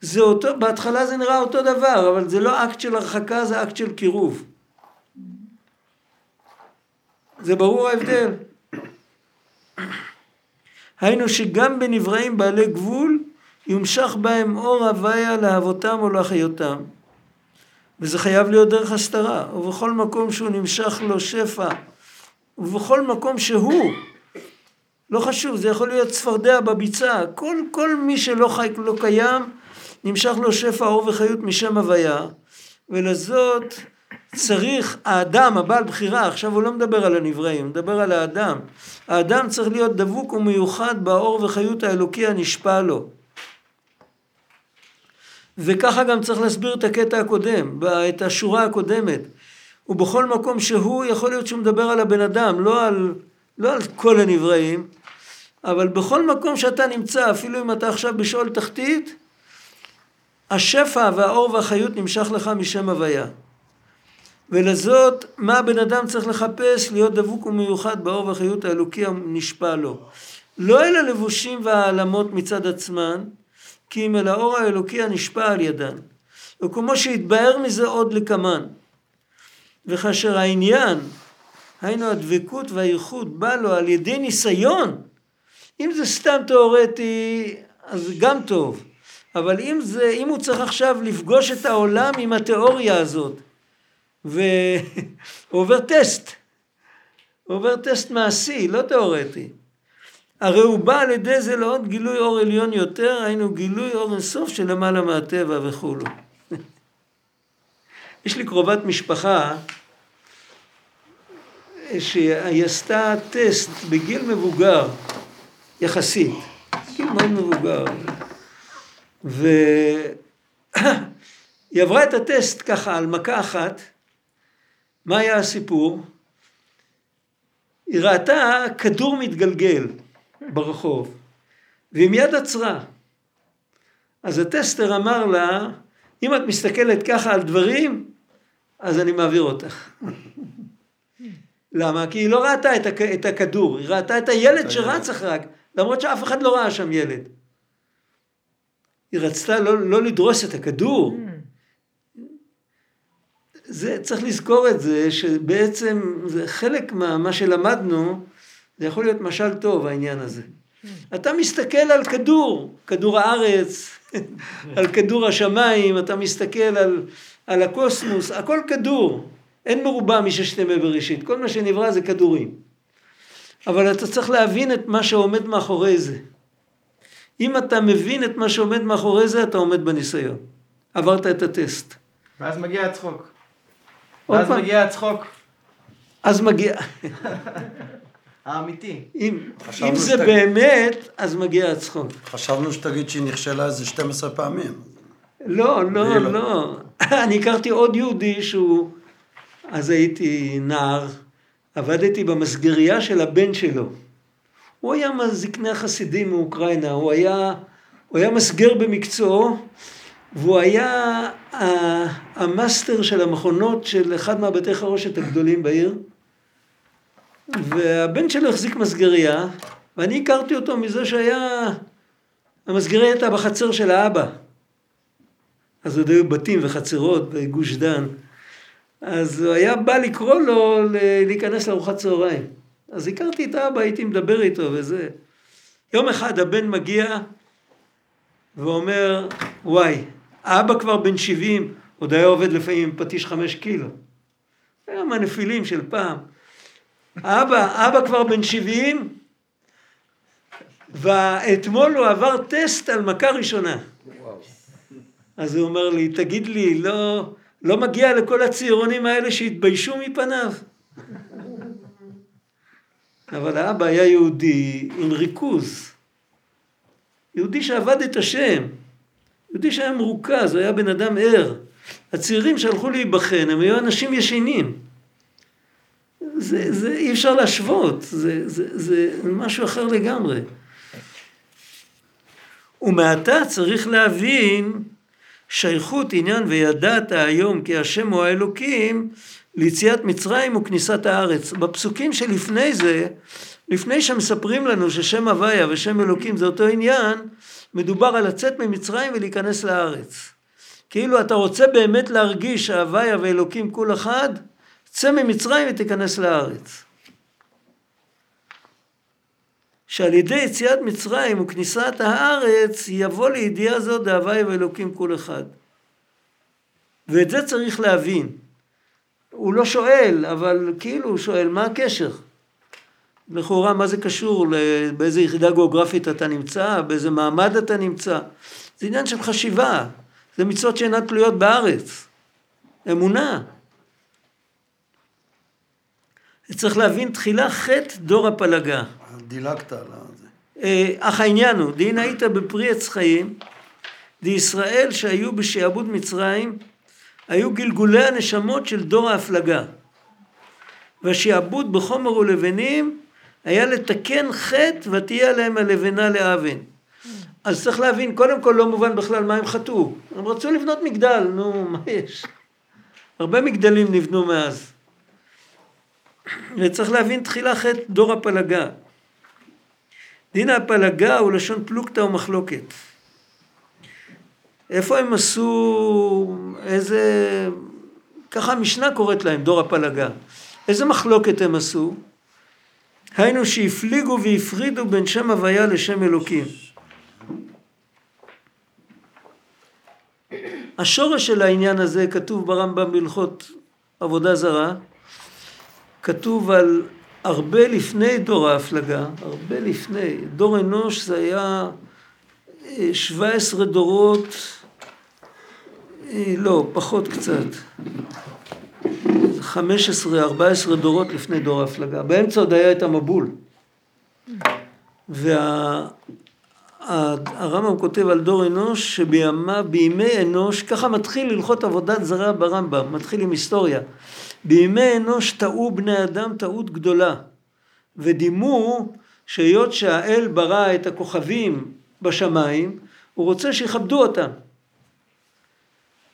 זה אותו, בהתחלה זה נראה אותו דבר, אבל זה לא אקט של הרחקה, זה אקט של קירוב. זה ברור ההבדל. היינו שגם בנבראים בעלי גבול יומשך בהם אור הוויה לאהבותם או להחיותם. וזה חייב להיות דרך הסתרה, ובכל מקום שהוא נמשך לו שפע, ובכל מקום שהוא, לא חשוב, זה יכול להיות צפרדע בביצה, כל, כל מי שלא חי, לא קיים, נמשך לו שפע אור וחיות משם הוויה, ולזאת צריך האדם, הבעל בחירה, עכשיו הוא לא מדבר על הנבראים, הוא מדבר על האדם. האדם צריך להיות דבוק ומיוחד באור וחיות האלוקי הנשפע לו. וככה גם צריך להסביר את הקטע הקודם, את השורה הקודמת. ובכל מקום שהוא, יכול להיות שהוא מדבר על הבן אדם, לא על, לא על כל הנבראים, אבל בכל מקום שאתה נמצא, אפילו אם אתה עכשיו בשאול תחתית, השפע והאור והחיות נמשך לך משם הוויה. ולזאת, מה הבן אדם צריך לחפש? להיות דבוק ומיוחד באור והחיות האלוקי הנשפע לו. לא אל הלבושים והעלמות מצד עצמן, כי אם אל האור האלוקי הנשפע על ידן. וכמו שהתבהר מזה עוד לקמן. וכאשר העניין, היינו הדבקות והייחוד, בא לו על ידי ניסיון, אם זה סתם תיאורטי, אז גם טוב. אבל אם זה, אם הוא צריך עכשיו לפגוש את העולם עם התיאוריה הזאת, והוא *laughs* עובר טסט. עובר טסט מעשי, לא תיאורטי. הרי הוא בא על ידי זה לעוד גילוי אור עליון יותר, היינו גילוי אור אינסוף שלמעלה מהטבע וכולו. *laughs* יש לי קרובת משפחה, שהיא עשתה טסט בגיל מבוגר, יחסית, גיל מאוד מבוגר, והיא *clears throat* עברה את הטסט ככה על מכה אחת, מה היה הסיפור? היא ראתה כדור מתגלגל ברחוב, והיא מיד עצרה. אז הטסטר אמר לה, אם את מסתכלת ככה על דברים, אז אני מעביר אותך. *laughs* למה? כי היא לא ראתה את, הכ... את הכדור, היא ראתה את הילד שרץ אחריו, למרות שאף אחד לא ראה שם ילד. היא רצתה לא, לא לדרוס את הכדור. זה, צריך לזכור את זה, שבעצם זה חלק מה שלמדנו, זה יכול להיות משל טוב העניין הזה. אתה מסתכל על כדור, כדור הארץ, *laughs* על כדור השמיים, אתה מסתכל על, על הקוסמוס, הכל כדור. אין מרובע מששת ימי בראשית, כל מה שנברא זה כדורים. אבל אתה צריך להבין את מה שעומד מאחורי זה. אם אתה מבין את מה שעומד מאחורי זה, אתה עומד בניסיון. עברת את הטסט. ואז מגיע הצחוק. ואז מגיע הצחוק. אז מגיע... *laughs* האמיתי. אם, אם זה שת... באמת, אז מגיע הצחוק. חשבנו שתגיד שהיא נכשלה איזה 12 פעמים. לא, לא, לא. לא. *laughs* אני הכרתי עוד יהודי שהוא... אז הייתי נער, עבדתי במסגרייה של הבן שלו. הוא היה מזקני החסידים מאוקראינה, הוא היה, הוא היה מסגר במקצועו, והוא היה המאסטר של המכונות של אחד מהבתי חרושת הגדולים בעיר. והבן שלו החזיק מסגרייה, ואני הכרתי אותו מזה שהיה, המסגרייה הייתה בחצר של האבא. אז עוד היו בתים וחצרות בגוש דן. אז הוא היה בא לקרוא לו להיכנס לארוחת צהריים. אז הכרתי את האבא, הייתי מדבר איתו וזה. יום אחד הבן מגיע ואומר, וואי, האבא כבר בן 70, עוד היה עובד לפעמים עם פטיש חמש קילו. היה מהנפילים של פעם. האבא, אבא כבר בן 70, ואתמול הוא עבר טסט על מכה ראשונה. אז הוא אומר לי, תגיד לי, לא, לא מגיע לכל הצעירונים האלה שהתביישו מפניו? אבל האבא היה יהודי עם ריכוז. יהודי שעבד את השם. יהודי שהיה מרוכז, הוא היה בן אדם ער. הצעירים שהלכו להיבחן, הם היו אנשים ישנים. זה, זה אי אפשר להשוות, זה, זה, זה משהו אחר לגמרי. ומעתה צריך להבין שייכות עניין וידעת היום כי השם הוא האלוקים ליציאת מצרים וכניסת הארץ. בפסוקים שלפני זה, לפני שמספרים לנו ששם הוויה ושם אלוקים זה אותו עניין, מדובר על לצאת ממצרים ולהיכנס לארץ. כאילו אתה רוצה באמת להרגיש שהוויה ואלוקים כול אחד, צא ממצרים ותיכנס לארץ. שעל ידי יציאת מצרים וכניסת הארץ יבוא לידיעה זו דהווי ואלוקים כל אחד. ואת זה צריך להבין. הוא לא שואל, אבל כאילו הוא שואל, מה הקשר? לכאורה, מה זה קשור? באיזה יחידה גיאוגרפית אתה נמצא? באיזה מעמד אתה נמצא? זה עניין של חשיבה. זה מצוות שאינן תלויות בארץ. אמונה. צריך להבין תחילה חטא דור הפלגה. דילגת על זה. אה, אך העניין הוא, דין היית בפרי עץ חיים, דישראל שהיו בשעבוד מצרים, היו גלגולי הנשמות של דור ההפלגה. והשעבוד בחומר ולבנים היה לתקן חטא ותהיה עליהם הלבנה לאבן. אז צריך להבין, קודם כל לא מובן בכלל מה הם חטאו. הם רצו לבנות מגדל, נו, מה יש? הרבה מגדלים נבנו מאז. וצריך להבין תחילה חטא דור הפלגה. דין הפלגה הוא לשון פלוגתא ומחלוקת. איפה הם עשו, איזה, ככה המשנה קוראת להם, דור הפלגה. איזה מחלוקת הם עשו? היינו שהפליגו והפרידו בין שם הוויה לשם אלוקים. השורש של העניין הזה כתוב ברמב"ם בהלכות עבודה זרה, כתוב על הרבה לפני דור ההפלגה, הרבה לפני, דור אנוש זה היה 17 אה, דורות, אה, לא, פחות קצת, 15-14 דורות לפני דור ההפלגה. באמצע עוד היה את המבול. והרמב"ם כותב על דור אנוש שבימה, בימי אנוש, ככה מתחיל הלכות עבודת זרה ברמב"ם, מתחיל עם היסטוריה. בימי אנוש טעו בני אדם טעות גדולה, ודימו שהיות שהאל ברא את הכוכבים בשמיים, הוא רוצה שיכבדו אותם.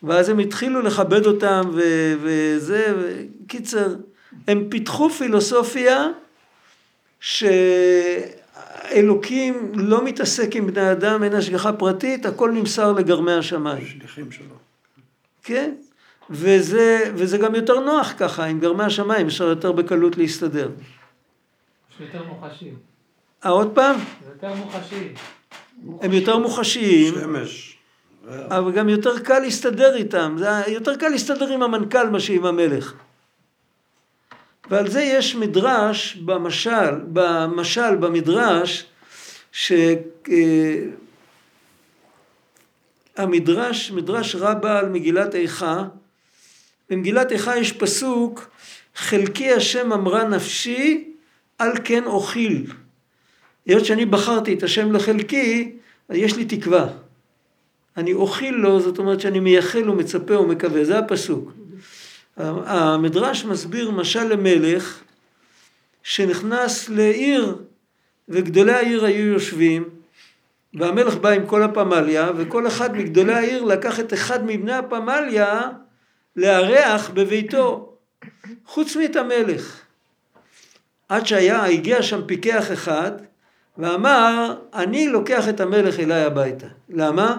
ואז הם התחילו לכבד אותם ו- וזה, קיצר, הם פיתחו פילוסופיה שאלוקים לא מתעסק עם בני אדם, אין השגחה פרטית, הכל נמסר לגרמי השמיים. שליחים שלו. כן, וזה, וזה גם יותר נוח ככה, עם גרמי השמיים אפשר יותר בקלות להסתדר. יש יותר מוחשי. אה, עוד פעם? זה יותר מוחשי. הם יותר מוחשיים, שמש. אבל גם יותר קל להסתדר איתם, זה יותר קל להסתדר עם המנכ"ל מאשר עם המלך. ועל זה יש מדרש במשל, במשל במדרש, שהמדרש, מדרש רבה על מגילת איכה, במגילת איכה יש פסוק, חלקי השם אמרה נפשי, על כן אוכיל. היות שאני בחרתי את השם לחלקי, אז יש לי תקווה. אני אוכיל לו, זאת אומרת שאני מייחל ומצפה ומקווה, זה הפסוק. המדרש מסביר משל למלך שנכנס לעיר וגדולי העיר היו יושבים והמלך בא עם כל הפמליה וכל אחד מגדולי העיר לקח את אחד מבני הפמליה לארח בביתו חוץ מאת המלך עד שהיה, הגיע שם פיקח אחד ואמר אני לוקח את המלך אליי הביתה למה?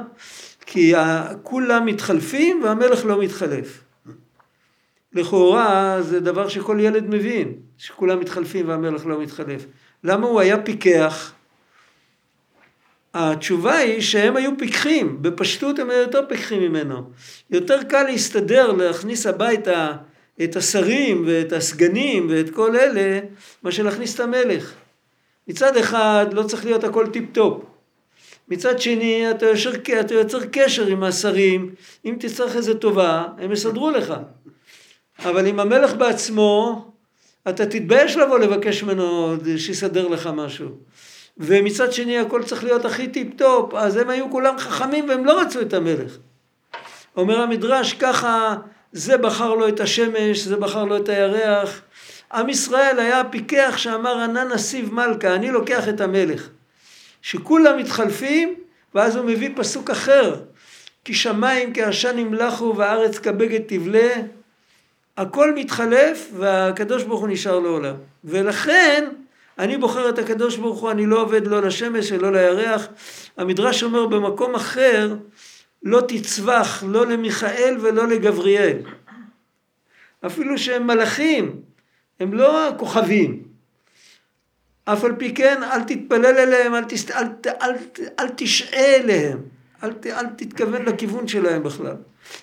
כי כולם מתחלפים והמלך לא מתחלף לכאורה זה דבר שכל ילד מבין, שכולם מתחלפים והמלך לא מתחלף. למה הוא היה פיקח? התשובה היא שהם היו פיקחים, בפשטות הם היו יותר פיקחים ממנו. יותר קל להסתדר, להכניס הביתה את השרים ואת הסגנים ואת כל אלה, מאשר להכניס את המלך. מצד אחד לא צריך להיות הכל tip top. מצד שני אתה יוצר, אתה יוצר קשר עם השרים, אם תצטרך איזה טובה, הם יסדרו לך. אבל עם המלך בעצמו, אתה תתבייש לבוא לבקש ממנו שיסדר לך משהו. ומצד שני הכל צריך להיות הכי tip top, אז הם היו כולם חכמים והם לא רצו את המלך. אומר המדרש ככה, זה בחר לו את השמש, זה בחר לו את הירח. עם ישראל היה הפיקח שאמר אנא נסיב מלכא, אני לוקח את המלך. שכולם מתחלפים, ואז הוא מביא פסוק אחר. כי שמיים כעשן ימלכו וארץ כבגד תבלה. הכל מתחלף והקדוש ברוך הוא נשאר לעולם. ולכן אני בוחר את הקדוש ברוך הוא, אני לא עובד לא לשמש ולא לירח. המדרש אומר במקום אחר, לא תצווח לא למיכאל ולא לגבריאל. אפילו שהם מלאכים, הם לא כוכבים. אף על פי כן אל תתפלל אליהם, אל. אל, אל, אל, אל תשעה אליהם, אל, אל תתכוון לכיוון שלהם בכלל.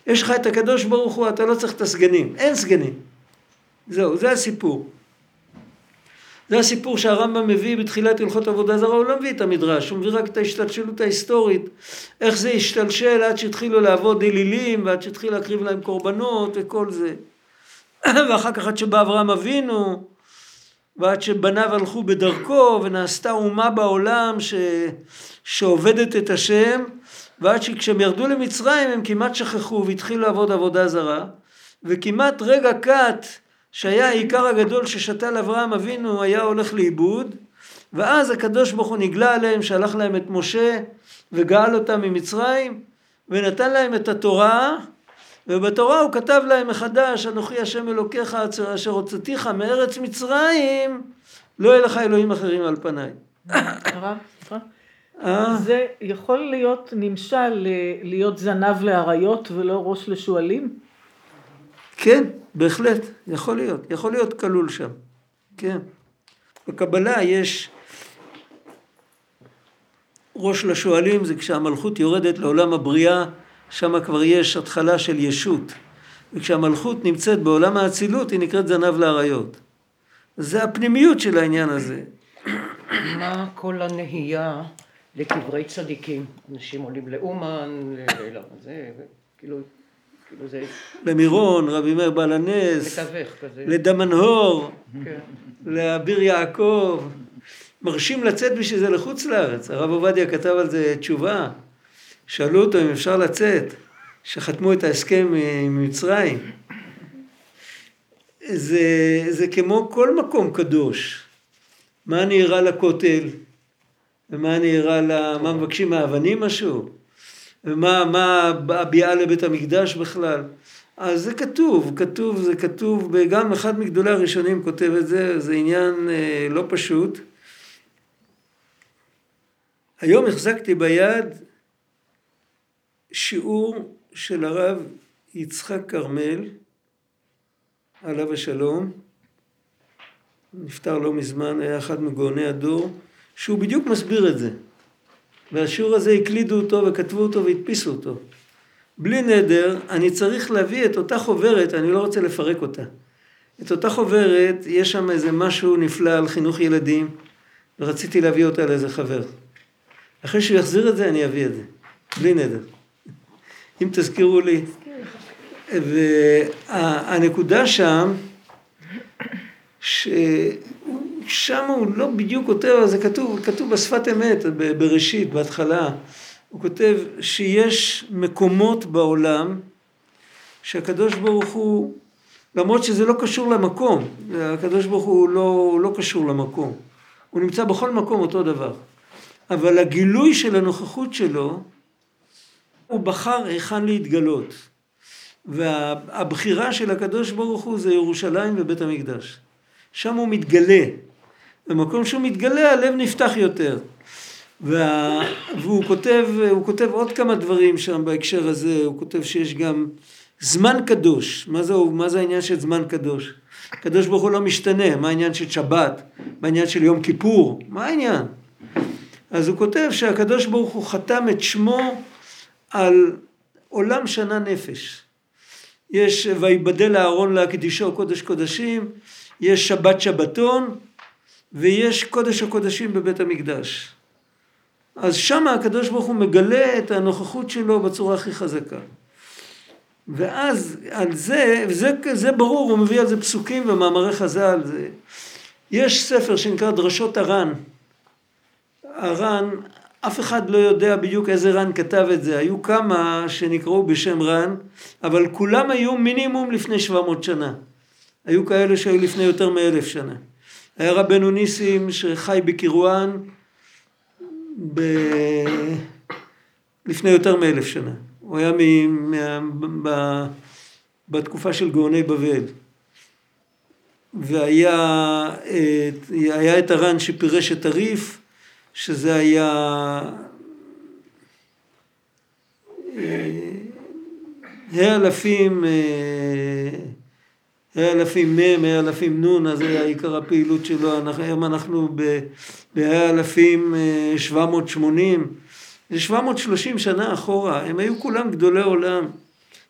יש לך את הקדוש ברוך הוא, אתה לא צריך את הסגנים, אין סגנים. זהו, זה הסיפור. זה הסיפור שהרמב"ם מביא בתחילת הלכות עבודה זרה, הוא לא מביא את המדרש, הוא מביא רק את ההשתלשלות ההיסטורית, איך זה השתלשל עד שהתחילו לעבוד אלילים ועד שהתחיל להקריב להם קורבנות וכל זה. *clears throat* ואחר כך עד שבא אברהם אבינו, ועד שבניו הלכו בדרכו ונעשתה אומה בעולם ש... שעובדת את השם, ועד שכשהם ירדו למצרים הם כמעט שכחו והתחילו לעבוד עבודה זרה, וכמעט רגע קט שהיה העיקר הגדול ששתל אברהם אבינו היה הולך לאיבוד, ואז הקדוש ברוך הוא נגלה עליהם, שלח להם את משה וגאל אותם ממצרים, ונתן להם את התורה, ובתורה הוא כתב להם מחדש, אנוכי השם אלוקיך אשר הוצאתיך מארץ מצרים, לא יהיה לך אלוהים אחרים על פניי. סליחה. זה יכול להיות נמשל להיות זנב לאריות ולא ראש לשועלים? כן, בהחלט, יכול להיות, יכול להיות כלול שם, כן. בקבלה יש ראש לשועלים, זה כשהמלכות יורדת לעולם הבריאה, שם כבר יש התחלה של ישות. וכשהמלכות נמצאת בעולם האצילות, היא נקראת זנב לאריות. זה הפנימיות של העניין הזה. מה כל הנהייה לקברי צדיקים? אנשים עולים לאומן, לזה, כאילו... כאילו זה למירון, רבי מאיר בעל הנס, כזה. לדמנהור, כן. לאביר יעקב. מרשים לצאת בשביל זה לחוץ לארץ. הרב עובדיה כתב על זה תשובה. שאלו אותו אם אפשר לצאת, שחתמו את ההסכם עם מצרים. זה, זה כמו כל מקום קדוש. מה אני אראה לכותל? ומה אני אראה ל... מה מבקשים מהאבנים משהו? ומה מה הביאה לבית המקדש בכלל? אז זה כתוב, כתוב, זה כתוב, גם אחד מגדולי הראשונים כותב את זה, זה עניין אה, לא פשוט. היום החזקתי ביד שיעור של הרב יצחק כרמל, עליו השלום, נפטר לא מזמן, היה אחד מגאוני הדור, שהוא בדיוק מסביר את זה. והשיעור הזה הקלידו אותו וכתבו אותו והדפיסו אותו. בלי נדר, אני צריך להביא את אותה חוברת, אני לא רוצה לפרק אותה. את אותה חוברת, יש שם איזה משהו נפלא על חינוך ילדים, ורציתי להביא אותה לאיזה חבר. אחרי שהוא יחזיר את זה, אני אביא את זה. בלי נדר. אם תזכירו לי. והנקודה שם, ששם הוא לא בדיוק כותב, זה כתוב, כתוב בשפת אמת, בראשית, בהתחלה. הוא כותב שיש מקומות בעולם שהקדוש ברוך הוא, למרות שזה לא קשור למקום, הקדוש ברוך הוא לא, לא קשור למקום, הוא נמצא בכל מקום אותו דבר. אבל הגילוי של הנוכחות שלו, הוא בחר היכן להתגלות. והבחירה של הקדוש ברוך הוא זה ירושלים ובית המקדש. שם הוא מתגלה. במקום שהוא מתגלה הלב נפתח יותר. וה... והוא כותב, הוא כותב עוד כמה דברים שם בהקשר הזה, הוא כותב שיש גם זמן קדוש. מה זה, מה זה העניין של זמן קדוש? הקדוש ברוך הוא לא משתנה, מה העניין של שבת? מה העניין של יום כיפור? מה העניין? אז הוא כותב שהקדוש ברוך הוא חתם את שמו על עולם שנה נפש. יש ויבדל אהרון להקדישו קודש קודשים, יש שבת שבתון ויש קודש הקודשים בבית המקדש. אז שם הקדוש ברוך הוא מגלה את הנוכחות שלו בצורה הכי חזקה. ואז על זה, וזה זה ברור, הוא מביא על זה פסוקים ומאמרי חז"ל. זה, יש ספר שנקרא דרשות הר"ן. הר"ן, אף אחד לא יודע בדיוק איזה ר"ן כתב את זה. היו כמה שנקראו בשם ר"ן, אבל כולם היו מינימום לפני 700 שנה. היו כאלה שהיו לפני יותר מאלף שנה. היה רבנו ניסים שחי בקירואן ב... לפני יותר מאלף שנה. הוא היה מ... מה... בתקופה של גאוני בבל. והיה היה את הר"ן שפירש את הריף, שזה היה ה' אלפים ה' אלפים מ', אלפים נ', אז היה עיקר הפעילות שלו, היום אנחנו בה' אלפים 780, זה 730 שנה אחורה, הם היו כולם גדולי עולם,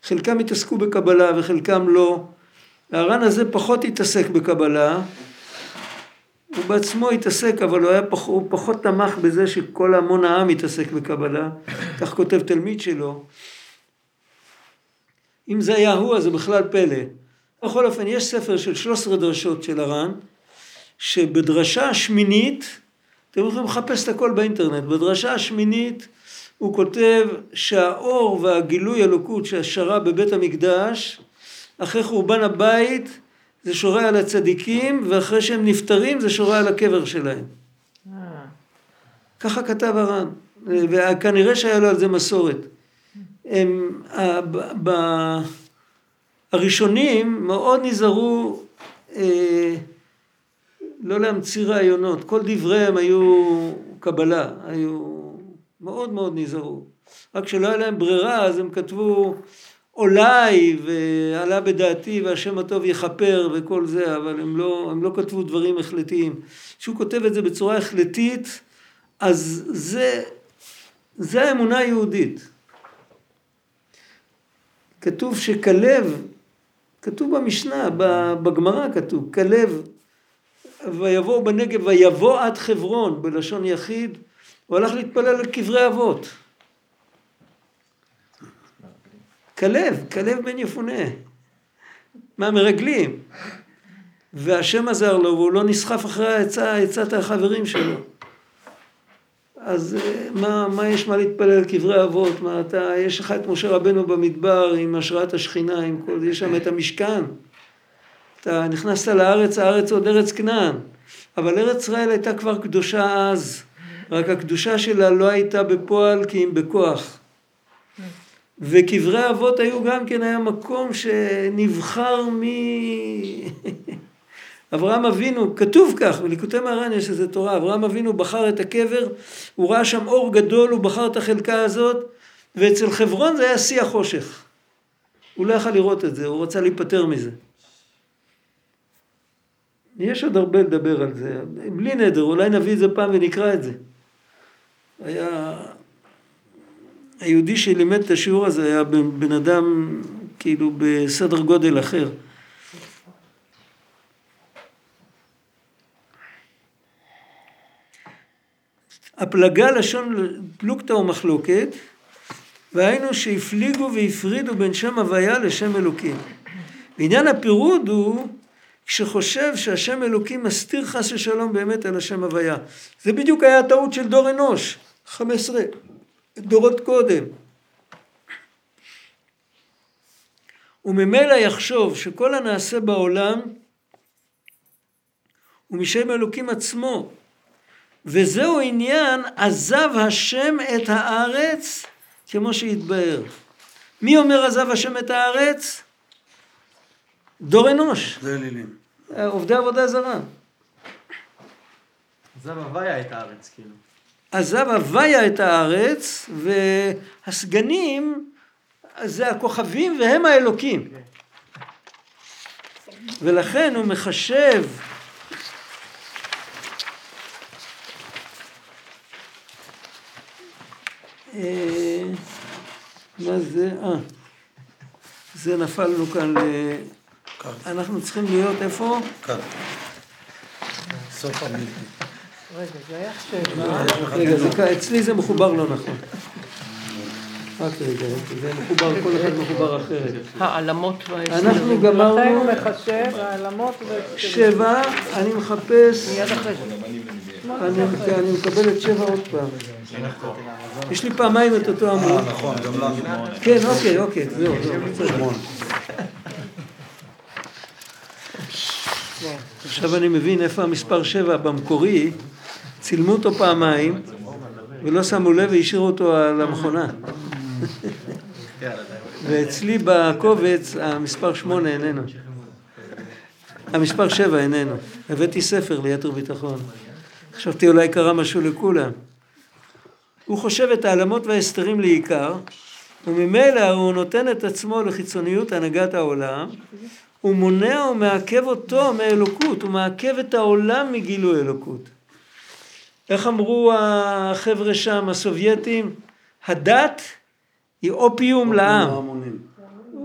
חלקם התעסקו בקבלה וחלקם לא, והר"ן הזה פחות התעסק בקבלה, הוא בעצמו התעסק, אבל הוא, היה פח, הוא פחות תמך בזה שכל המון העם התעסק בקבלה, כך כותב תלמיד שלו. אם זה היה הוא, אז זה בכלל פלא. בכל אופן, יש ספר של 13 דרשות של הר"ן, שבדרשה השמינית, אתם יכולים לחפש את הכל באינטרנט, בדרשה השמינית הוא כותב שהאור והגילוי אלוקות שהשרה בבית המקדש, אחרי חורבן הבית, זה שורה על הצדיקים, ואחרי שהם נפטרים זה שורה על הקבר שלהם. ככה כתב הר"ן, וכנראה שהיה לו על זה מסורת. הם, ב, הראשונים מאוד נזהרו אה, לא להמציא רעיונות, כל דבריהם היו קבלה, היו מאוד מאוד נזהרו. רק כשלא היה להם ברירה אז הם כתבו אולי ועלה בדעתי והשם הטוב יכפר וכל זה, אבל הם לא, הם לא כתבו דברים החלטיים. כשהוא כותב את זה בצורה החלטית, אז זה, זה האמונה היהודית. כתוב שכלב, כתוב במשנה, בגמרא כתוב, כלב, ויבואו בנגב ויבוא עד חברון בלשון יחיד, הוא הלך להתפלל על קברי אבות. כלב, כלב בן יפונה, מהמרגלים. והשם עזר לו והוא לא נסחף אחרי העצה, עצת החברים שלו. אז אה, מה, מה יש מה להתפלל קברי אבות? מה אתה, יש לך את משה רבנו במדבר עם השראת השכינה, עם כל יש שם את המשכן. אתה נכנסת לארץ, הארץ עוד ארץ כנען. אבל ארץ ישראל הייתה כבר קדושה אז, רק הקדושה שלה לא הייתה בפועל כי אם בכוח. וקברי אבות היו גם כן, היה מקום שנבחר מ... *laughs* אברהם אבינו, כתוב כך, בליקוטי מהר"ן יש איזה תורה, אברהם אבינו בחר את הקבר, הוא ראה שם אור גדול, הוא בחר את החלקה הזאת, ואצל חברון זה היה שיא החושך. הוא לא יכל לראות את זה, הוא רצה להיפטר מזה. יש עוד הרבה לדבר על זה, בלי נדר, אולי נביא את זה פעם ונקרא את זה. היה... היהודי שלימד את השיעור הזה היה בן אדם כאילו בסדר גודל אחר. הפלגה לשון פלוגתא ומחלוקת, והיינו שהפליגו והפרידו בין שם הוויה לשם אלוקים. ועניין הפירוד הוא כשחושב שהשם אלוקים מסתיר חס ושלום באמת על השם הוויה. זה בדיוק היה הטעות של דור אנוש, 15 דורות קודם. וממילא יחשוב שכל הנעשה בעולם הוא משם אלוקים עצמו, וזהו עניין עזב השם את הארץ כמו שהתבהר. מי אומר עזב השם את הארץ? דור אנוש. זה אלילים. עובדי עבודה זרה. עזב הוויה את הארץ, כאילו. עזב הוויה את הארץ, והסגנים זה הכוכבים והם האלוקים. ולכן הוא מחשב מה זה? אה, זה נפלנו כאן ל... אנחנו צריכים להיות איפה? כאן. סוף המילתי. רגע, זה היה שבע. רגע, זה כאן, אצלי זה מחובר לא נכון. רק רגע, זה מחובר, כל אחד מחובר אחרת. העלמות וההסברים. אנחנו גמרנו הוא מחשב, העלמות ו... שבע, אני מחפש, מיד אחרי זה. אני אני מקבל את שבע עוד פעם. יש לי פעמיים את אותו עמוד. אה, נכון, גם לנו. כן, אוקיי, אוקיי, זהו, זהו. עכשיו אני מבין איפה המספר 7 במקורי, צילמו אותו פעמיים ולא שמו לב והשאירו אותו על המכונה. ואצלי בקובץ המספר 8 איננו. המספר 7 איננו. הבאתי ספר ליתר ביטחון. חשבתי אולי קרה משהו לכולם. הוא חושב את העלמות וההסתרים לעיקר, וממילא הוא נותן את עצמו לחיצוניות הנהגת העולם, הוא מונע ומעכב אותו מאלוקות, הוא מעכב את העולם מגילוי אלוקות. איך אמרו החבר'ה שם, הסובייטים? הדת היא אופיום לעם, ההמונים.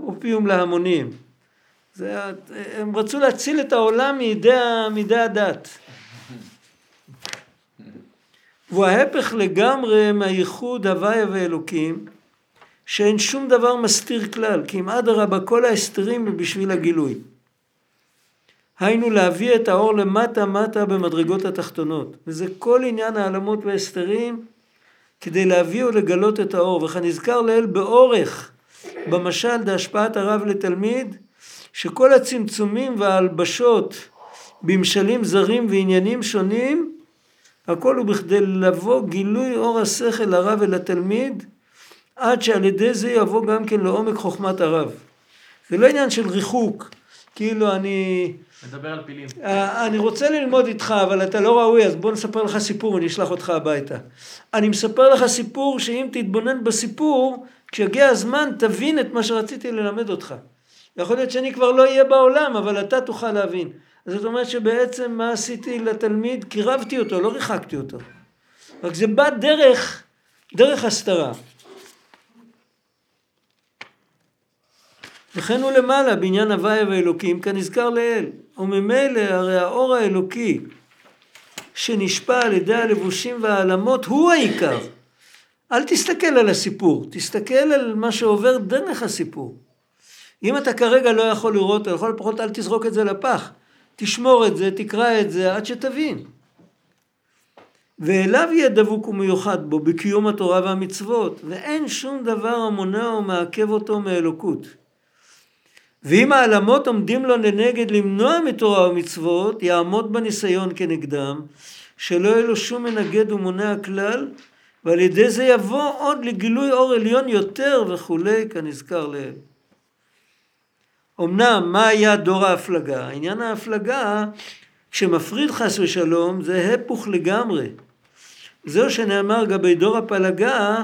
אופיום להמונים. זה, הם רצו להציל את העולם מידי, מידי הדת. והוא ההפך לגמרי מהייחוד הוויה ואלוקים, שאין שום דבר מסתיר כלל, כי אם אדרבה כל ההסתרים הם בשביל הגילוי. היינו להביא את האור למטה מטה במדרגות התחתונות, וזה כל עניין העלמות וההסתרים כדי להביא ולגלות את האור, וכנזכר לאל באורך במשל דהשפעת הרב לתלמיד, שכל הצמצומים וההלבשות במשלים זרים ועניינים שונים, הכל הוא בכדי לבוא גילוי אור השכל הרב אל התלמיד, עד שעל ידי זה יבוא גם כן לעומק חוכמת הרב. זה לא עניין של ריחוק, כאילו אני, מדבר על פילים. אה, אני רוצה ללמוד איתך, אבל אתה לא ראוי, אז בוא נספר לך סיפור ואני אשלח אותך הביתה. אני מספר לך סיפור שאם תתבונן בסיפור, כשיגיע הזמן תבין את מה שרציתי ללמד אותך. יכול להיות שאני כבר לא אהיה בעולם, אבל אתה תוכל להבין. זאת אומרת שבעצם מה עשיתי לתלמיד? קירבתי אותו, לא ריחקתי אותו. רק זה בא דרך, דרך הסתרה. וכן הוא למעלה בעניין הוויה ואלוקים כנזכר לאל. וממילא הרי האור האלוקי שנשפע על ידי הלבושים והעלמות הוא העיקר. אל תסתכל על הסיפור, תסתכל על מה שעובר דרך הסיפור. אם אתה כרגע לא יכול לראות, או לכל הפחות אל תזרוק את זה לפח. תשמור את זה, תקרא את זה, עד שתבין. ואליו יהיה דבוק ומיוחד בו, בקיום התורה והמצוות, ואין שום דבר המונע או מעכב אותו מאלוקות. ואם העלמות עומדים לו לנגד למנוע מתורה ומצוות, יעמוד בניסיון כנגדם, שלא יהיה לו שום מנגד ומונע כלל, ועל ידי זה יבוא עוד לגילוי אור עליון יותר וכולי, כנזכר לעיל. אמנם, מה היה דור ההפלגה? עניין ההפלגה, כשמפריד חס ושלום, זה הפוך לגמרי. זהו שנאמר גבי דור הפלגה,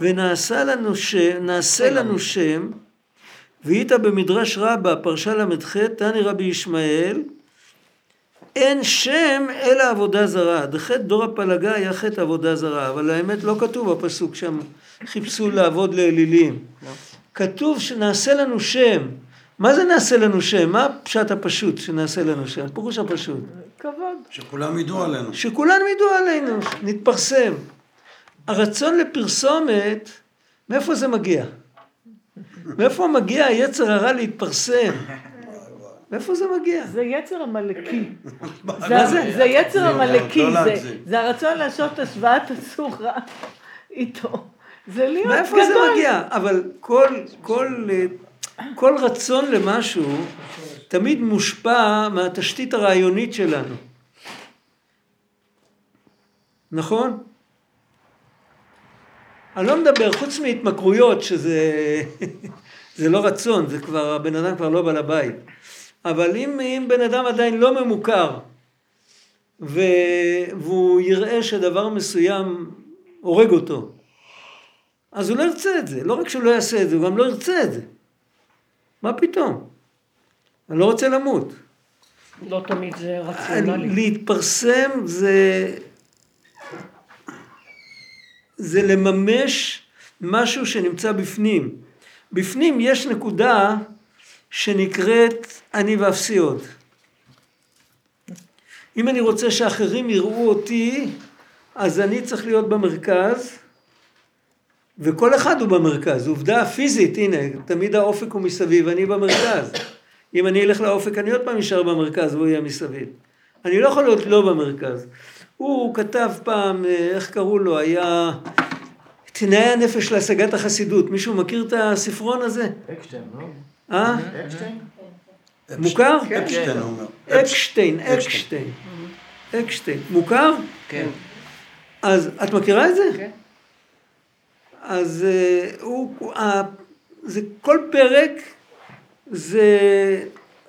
ונעשה לנו שם, נעשה לנו שם, והיית במדרש רבה, פרשה ל"ח, תני רבי ישמעאל, אין שם אלא עבודה זרה. דחת דור הפלגה היה חטא עבודה זרה, אבל האמת לא כתוב בפסוק שם, חיפשו לעבוד לאלילים. כתוב שנעשה לנו שם. מה זה נעשה לנו שם? מה הפשט הפשוט שנעשה לנו שם? פירוש הפשוט. כבוד. שכולם ידעו עלינו. שכולם ידעו עלינו, נתפרסם. הרצון לפרסומת, מאיפה זה מגיע? מאיפה מגיע היצר הרע להתפרסם? מאיפה זה מגיע? זה יצר עמלקי. *laughs* מה זה? זה יצר עמלקי, זה- הרצון לעשות השוואת הצורה איתו. זה להיות מאיפה גדול. זה מגיע? אבל כל, כל, רצון למשהו תמיד מושפע מהתשתית הרעיונית שלנו. נכון? אני לא מדבר, חוץ מהתמכרויות, שזה *laughs* זה לא רצון, זה כבר, הבן אדם כבר לא בעל הבית. אבל אם, אם בן אדם עדיין לא ממוכר, ו, והוא יראה שדבר מסוים הורג אותו, אז הוא לא ירצה את זה. לא רק שהוא לא יעשה את זה, הוא גם לא ירצה את זה. מה פתאום? אני לא רוצה למות. לא תמיד זה רציונלי. להתפרסם זה... זה לממש משהו שנמצא בפנים. בפנים יש נקודה שנקראת אני ואפסי עוד. אם אני רוצה שאחרים יראו אותי, אז אני צריך להיות במרכז, וכל אחד הוא במרכז. עובדה פיזית, הנה, תמיד האופק הוא מסביב, אני במרכז. אם אני אלך לאופק, אני עוד פעם אשאר במרכז והוא יהיה מסביב. אני לא יכול להיות לא במרכז. הוא כתב פעם, אה, איך קראו לו, היה תנאי הנפש להשגת החסידות. מישהו מכיר את הספרון הזה? אקשטיין, לא? אה? אקשטיין? מוכר? אפשטיין הוא אומר. אקשטיין, אקשטיין. אקשטיין. מוכר? כן. אז את מכירה את זה? כן. אז אה, הוא, זה כל פרק זה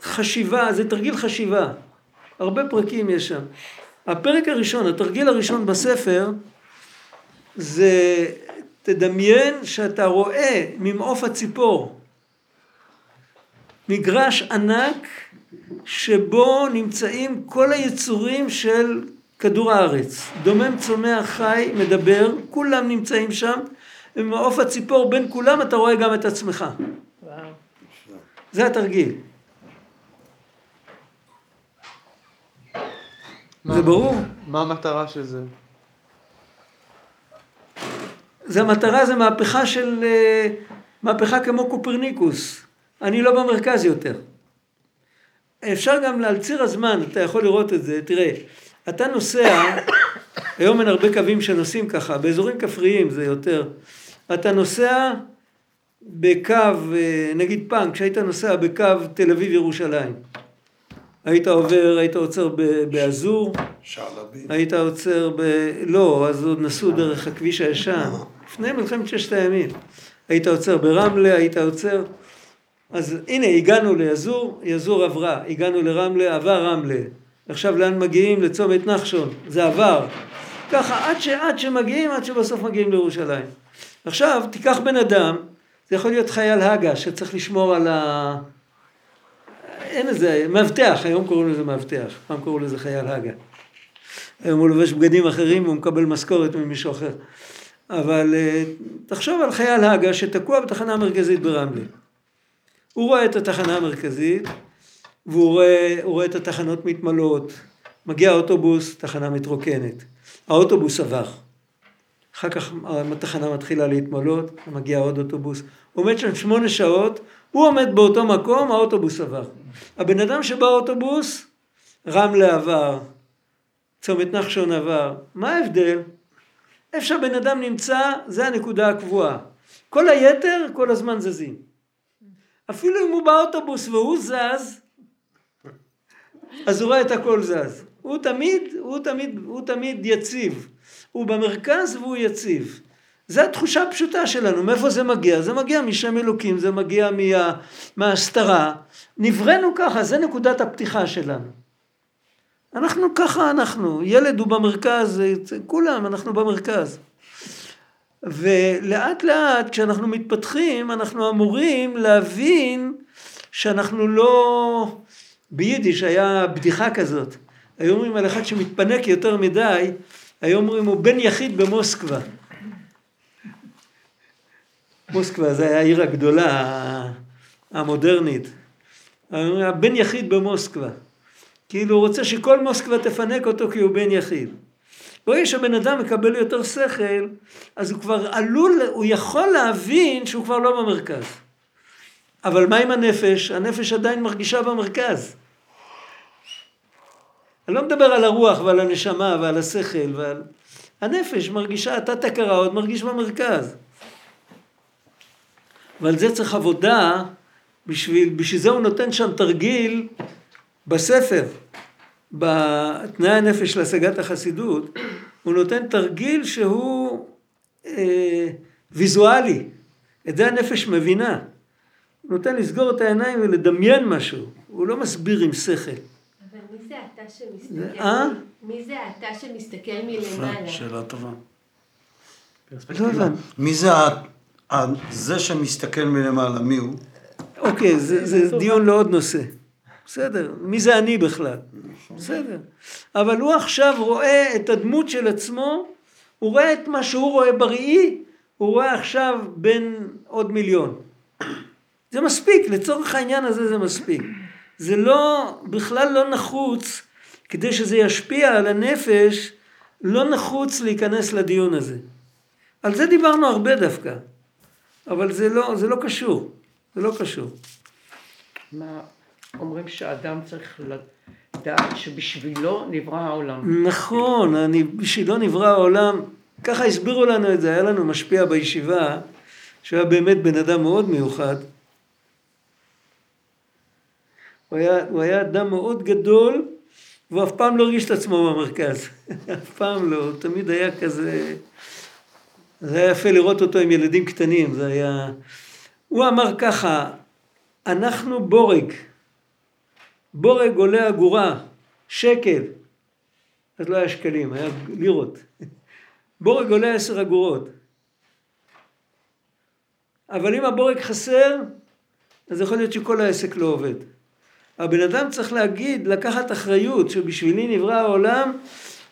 חשיבה, זה תרגיל חשיבה. הרבה פרקים יש שם. הפרק הראשון, התרגיל הראשון בספר, זה תדמיין שאתה רואה ממעוף הציפור מגרש ענק שבו נמצאים כל היצורים של כדור הארץ. דומם, צומח, חי, מדבר, כולם נמצאים שם, ומעוף הציפור בין כולם אתה רואה גם את עצמך. וואו. זה התרגיל. זה ברור? מה המטרה של זה? זה המטרה, זה מהפכה של... אה, מהפכה כמו קופרניקוס. אני לא במרכז יותר. אפשר גם על ציר הזמן, אתה יכול לראות את זה. תראה, אתה נוסע, *coughs* היום אין הרבה קווים שנוסעים ככה, באזורים כפריים זה יותר. אתה נוסע בקו, אה, נגיד פעם, כשהיית נוסע בקו תל אביב ירושלים. היית עובר, היית עוצר באזור, שעלבי. היית עוצר ב... לא, אז עוד נסעו דרך הכביש הישן, לפני מלחמת ששת הימים. היית עוצר ברמלה, היית עוצר... אז הנה, הגענו ליזור, יזור עברה, הגענו לרמלה, עבר רמלה. עכשיו לאן מגיעים? לצומת נחשון, זה עבר. ככה, עד, ש... עד שמגיעים, עד שבסוף מגיעים לירושלים. עכשיו, תיקח בן אדם, זה יכול להיות חייל הגה שצריך לשמור על ה... אין איזה, מאבטח, היום קוראים לזה מאבטח, פעם קראו לזה חייל הגה. היום הוא לובש בגדים אחרים והוא מקבל משכורת ממישהו אחר. אבל אה, תחשוב על חייל הגה שתקוע בתחנה המרכזית ברמלה. הוא רואה את התחנה המרכזית, והוא רואה, רואה את התחנות מתמלאות. מגיע האוטובוס, תחנה מתרוקנת. האוטובוס עבר. אחר כך התחנה מתחילה להתמלות, מגיע עוד אוטובוס. עומד שם שמונה שעות, הוא עומד באותו מקום, האוטובוס עבר. הבן אדם שבאוטובוס, רמלה עבר, צומת נחשון עבר. מה ההבדל? איפה שהבן אדם נמצא, זה הנקודה הקבועה. כל היתר, כל הזמן זזים. אפילו אם הוא באוטובוס והוא זז, אז הוא רואה את הכל זז. הוא תמיד, הוא תמיד, הוא תמיד יציב. הוא במרכז והוא יציב. זו התחושה הפשוטה שלנו. מאיפה זה מגיע? זה מגיע משם אלוקים, זה מגיע מה, מההסתרה. נבראנו ככה, זה נקודת הפתיחה שלנו. אנחנו ככה אנחנו, ילד הוא במרכז, כולם, אנחנו במרכז. ולאט לאט כשאנחנו מתפתחים אנחנו אמורים להבין שאנחנו לא, ביידיש היה בדיחה כזאת, היו אומרים על אחד שמתפנק יותר מדי, היו אומרים הוא בן יחיד במוסקבה. מוסקבה זה היה העיר הגדולה המודרנית. הבן יחיד במוסקבה. כאילו הוא רוצה שכל מוסקבה תפנק אותו כי הוא בן יחיד. ברגע שהבן אדם מקבל יותר שכל, אז הוא כבר עלול, הוא יכול להבין שהוא כבר לא במרכז. אבל מה עם הנפש? הנפש עדיין מרגישה במרכז. אני לא מדבר על הרוח ועל הנשמה ועל השכל ועל... הנפש מרגישה, אתה תקרה עוד מרגיש במרכז. ועל זה צריך עבודה, בשביל, בשביל זה הוא נותן שם תרגיל בספר. בתנאי הנפש להשגת החסידות, הוא נותן תרגיל שהוא אה, ויזואלי. את זה הנפש מבינה. הוא נותן לסגור את העיניים ולדמיין משהו. הוא לא מסביר עם שכל. אבל מי זה אתה שמסתכל? אה? מי זה אתה שמסתכל מלמעלה? שאלה טובה. לא הבנתי. מי זה זה שמסתכל מלמעלה, מי הוא? אוקיי, זה, זה דיון לעוד נושא. בסדר, מי זה אני בכלל? בסדר. אבל הוא עכשיו רואה את הדמות של עצמו, הוא רואה את מה שהוא רואה בראי, הוא רואה עכשיו בין עוד מיליון. זה מספיק, לצורך העניין הזה זה מספיק. זה לא, בכלל לא נחוץ, כדי שזה ישפיע על הנפש, לא נחוץ להיכנס לדיון הזה. על זה דיברנו הרבה דווקא, אבל זה לא, זה לא קשור, זה לא קשור. מה, אומרים שאדם צריך לדעת שבשבילו נברא העולם. נכון, אני, בשבילו נברא העולם, ככה הסבירו לנו את זה, היה לנו משפיע בישיבה, שהוא היה באמת בן אדם מאוד מיוחד. הוא היה, הוא היה אדם מאוד גדול, והוא אף פעם לא הרגיש את עצמו במרכז. *laughs* אף פעם לא, הוא תמיד היה כזה... זה היה יפה לראות אותו עם ילדים קטנים, זה היה... הוא אמר ככה, אנחנו בורג. בורג עולה אגורה, שקל. אז לא היה שקלים, היה לירות. *laughs* בורג עולה עשר אגורות. אבל אם הבורג חסר, אז יכול להיות שכל העסק לא עובד. הבן אדם צריך להגיד, לקחת אחריות, שבשבילי נברא העולם,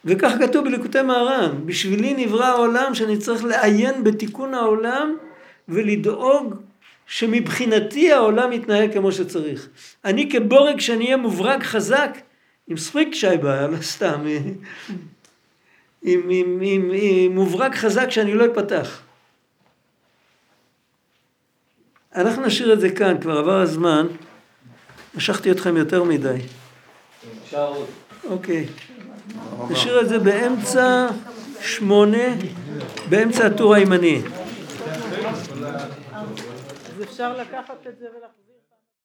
וכך כתוב בליקוטי מהר"ן, בשבילי נברא העולם שאני צריך לעיין בתיקון העולם ולדאוג שמבחינתי העולם יתנהג כמו שצריך. אני כבורג שאני אהיה מוברג חזק, עם ספריק שייבה, לא סתם, עם, עם, עם, עם, עם מוברג חזק שאני לא אפתח. אנחנו נשאיר את זה כאן, כבר עבר הזמן. משכתי אתכם יותר מדי. אוקיי. נשאיר את זה באמצע שמונה, באמצע הטור הימני. אז אפשר לקחת את זה ולחזור.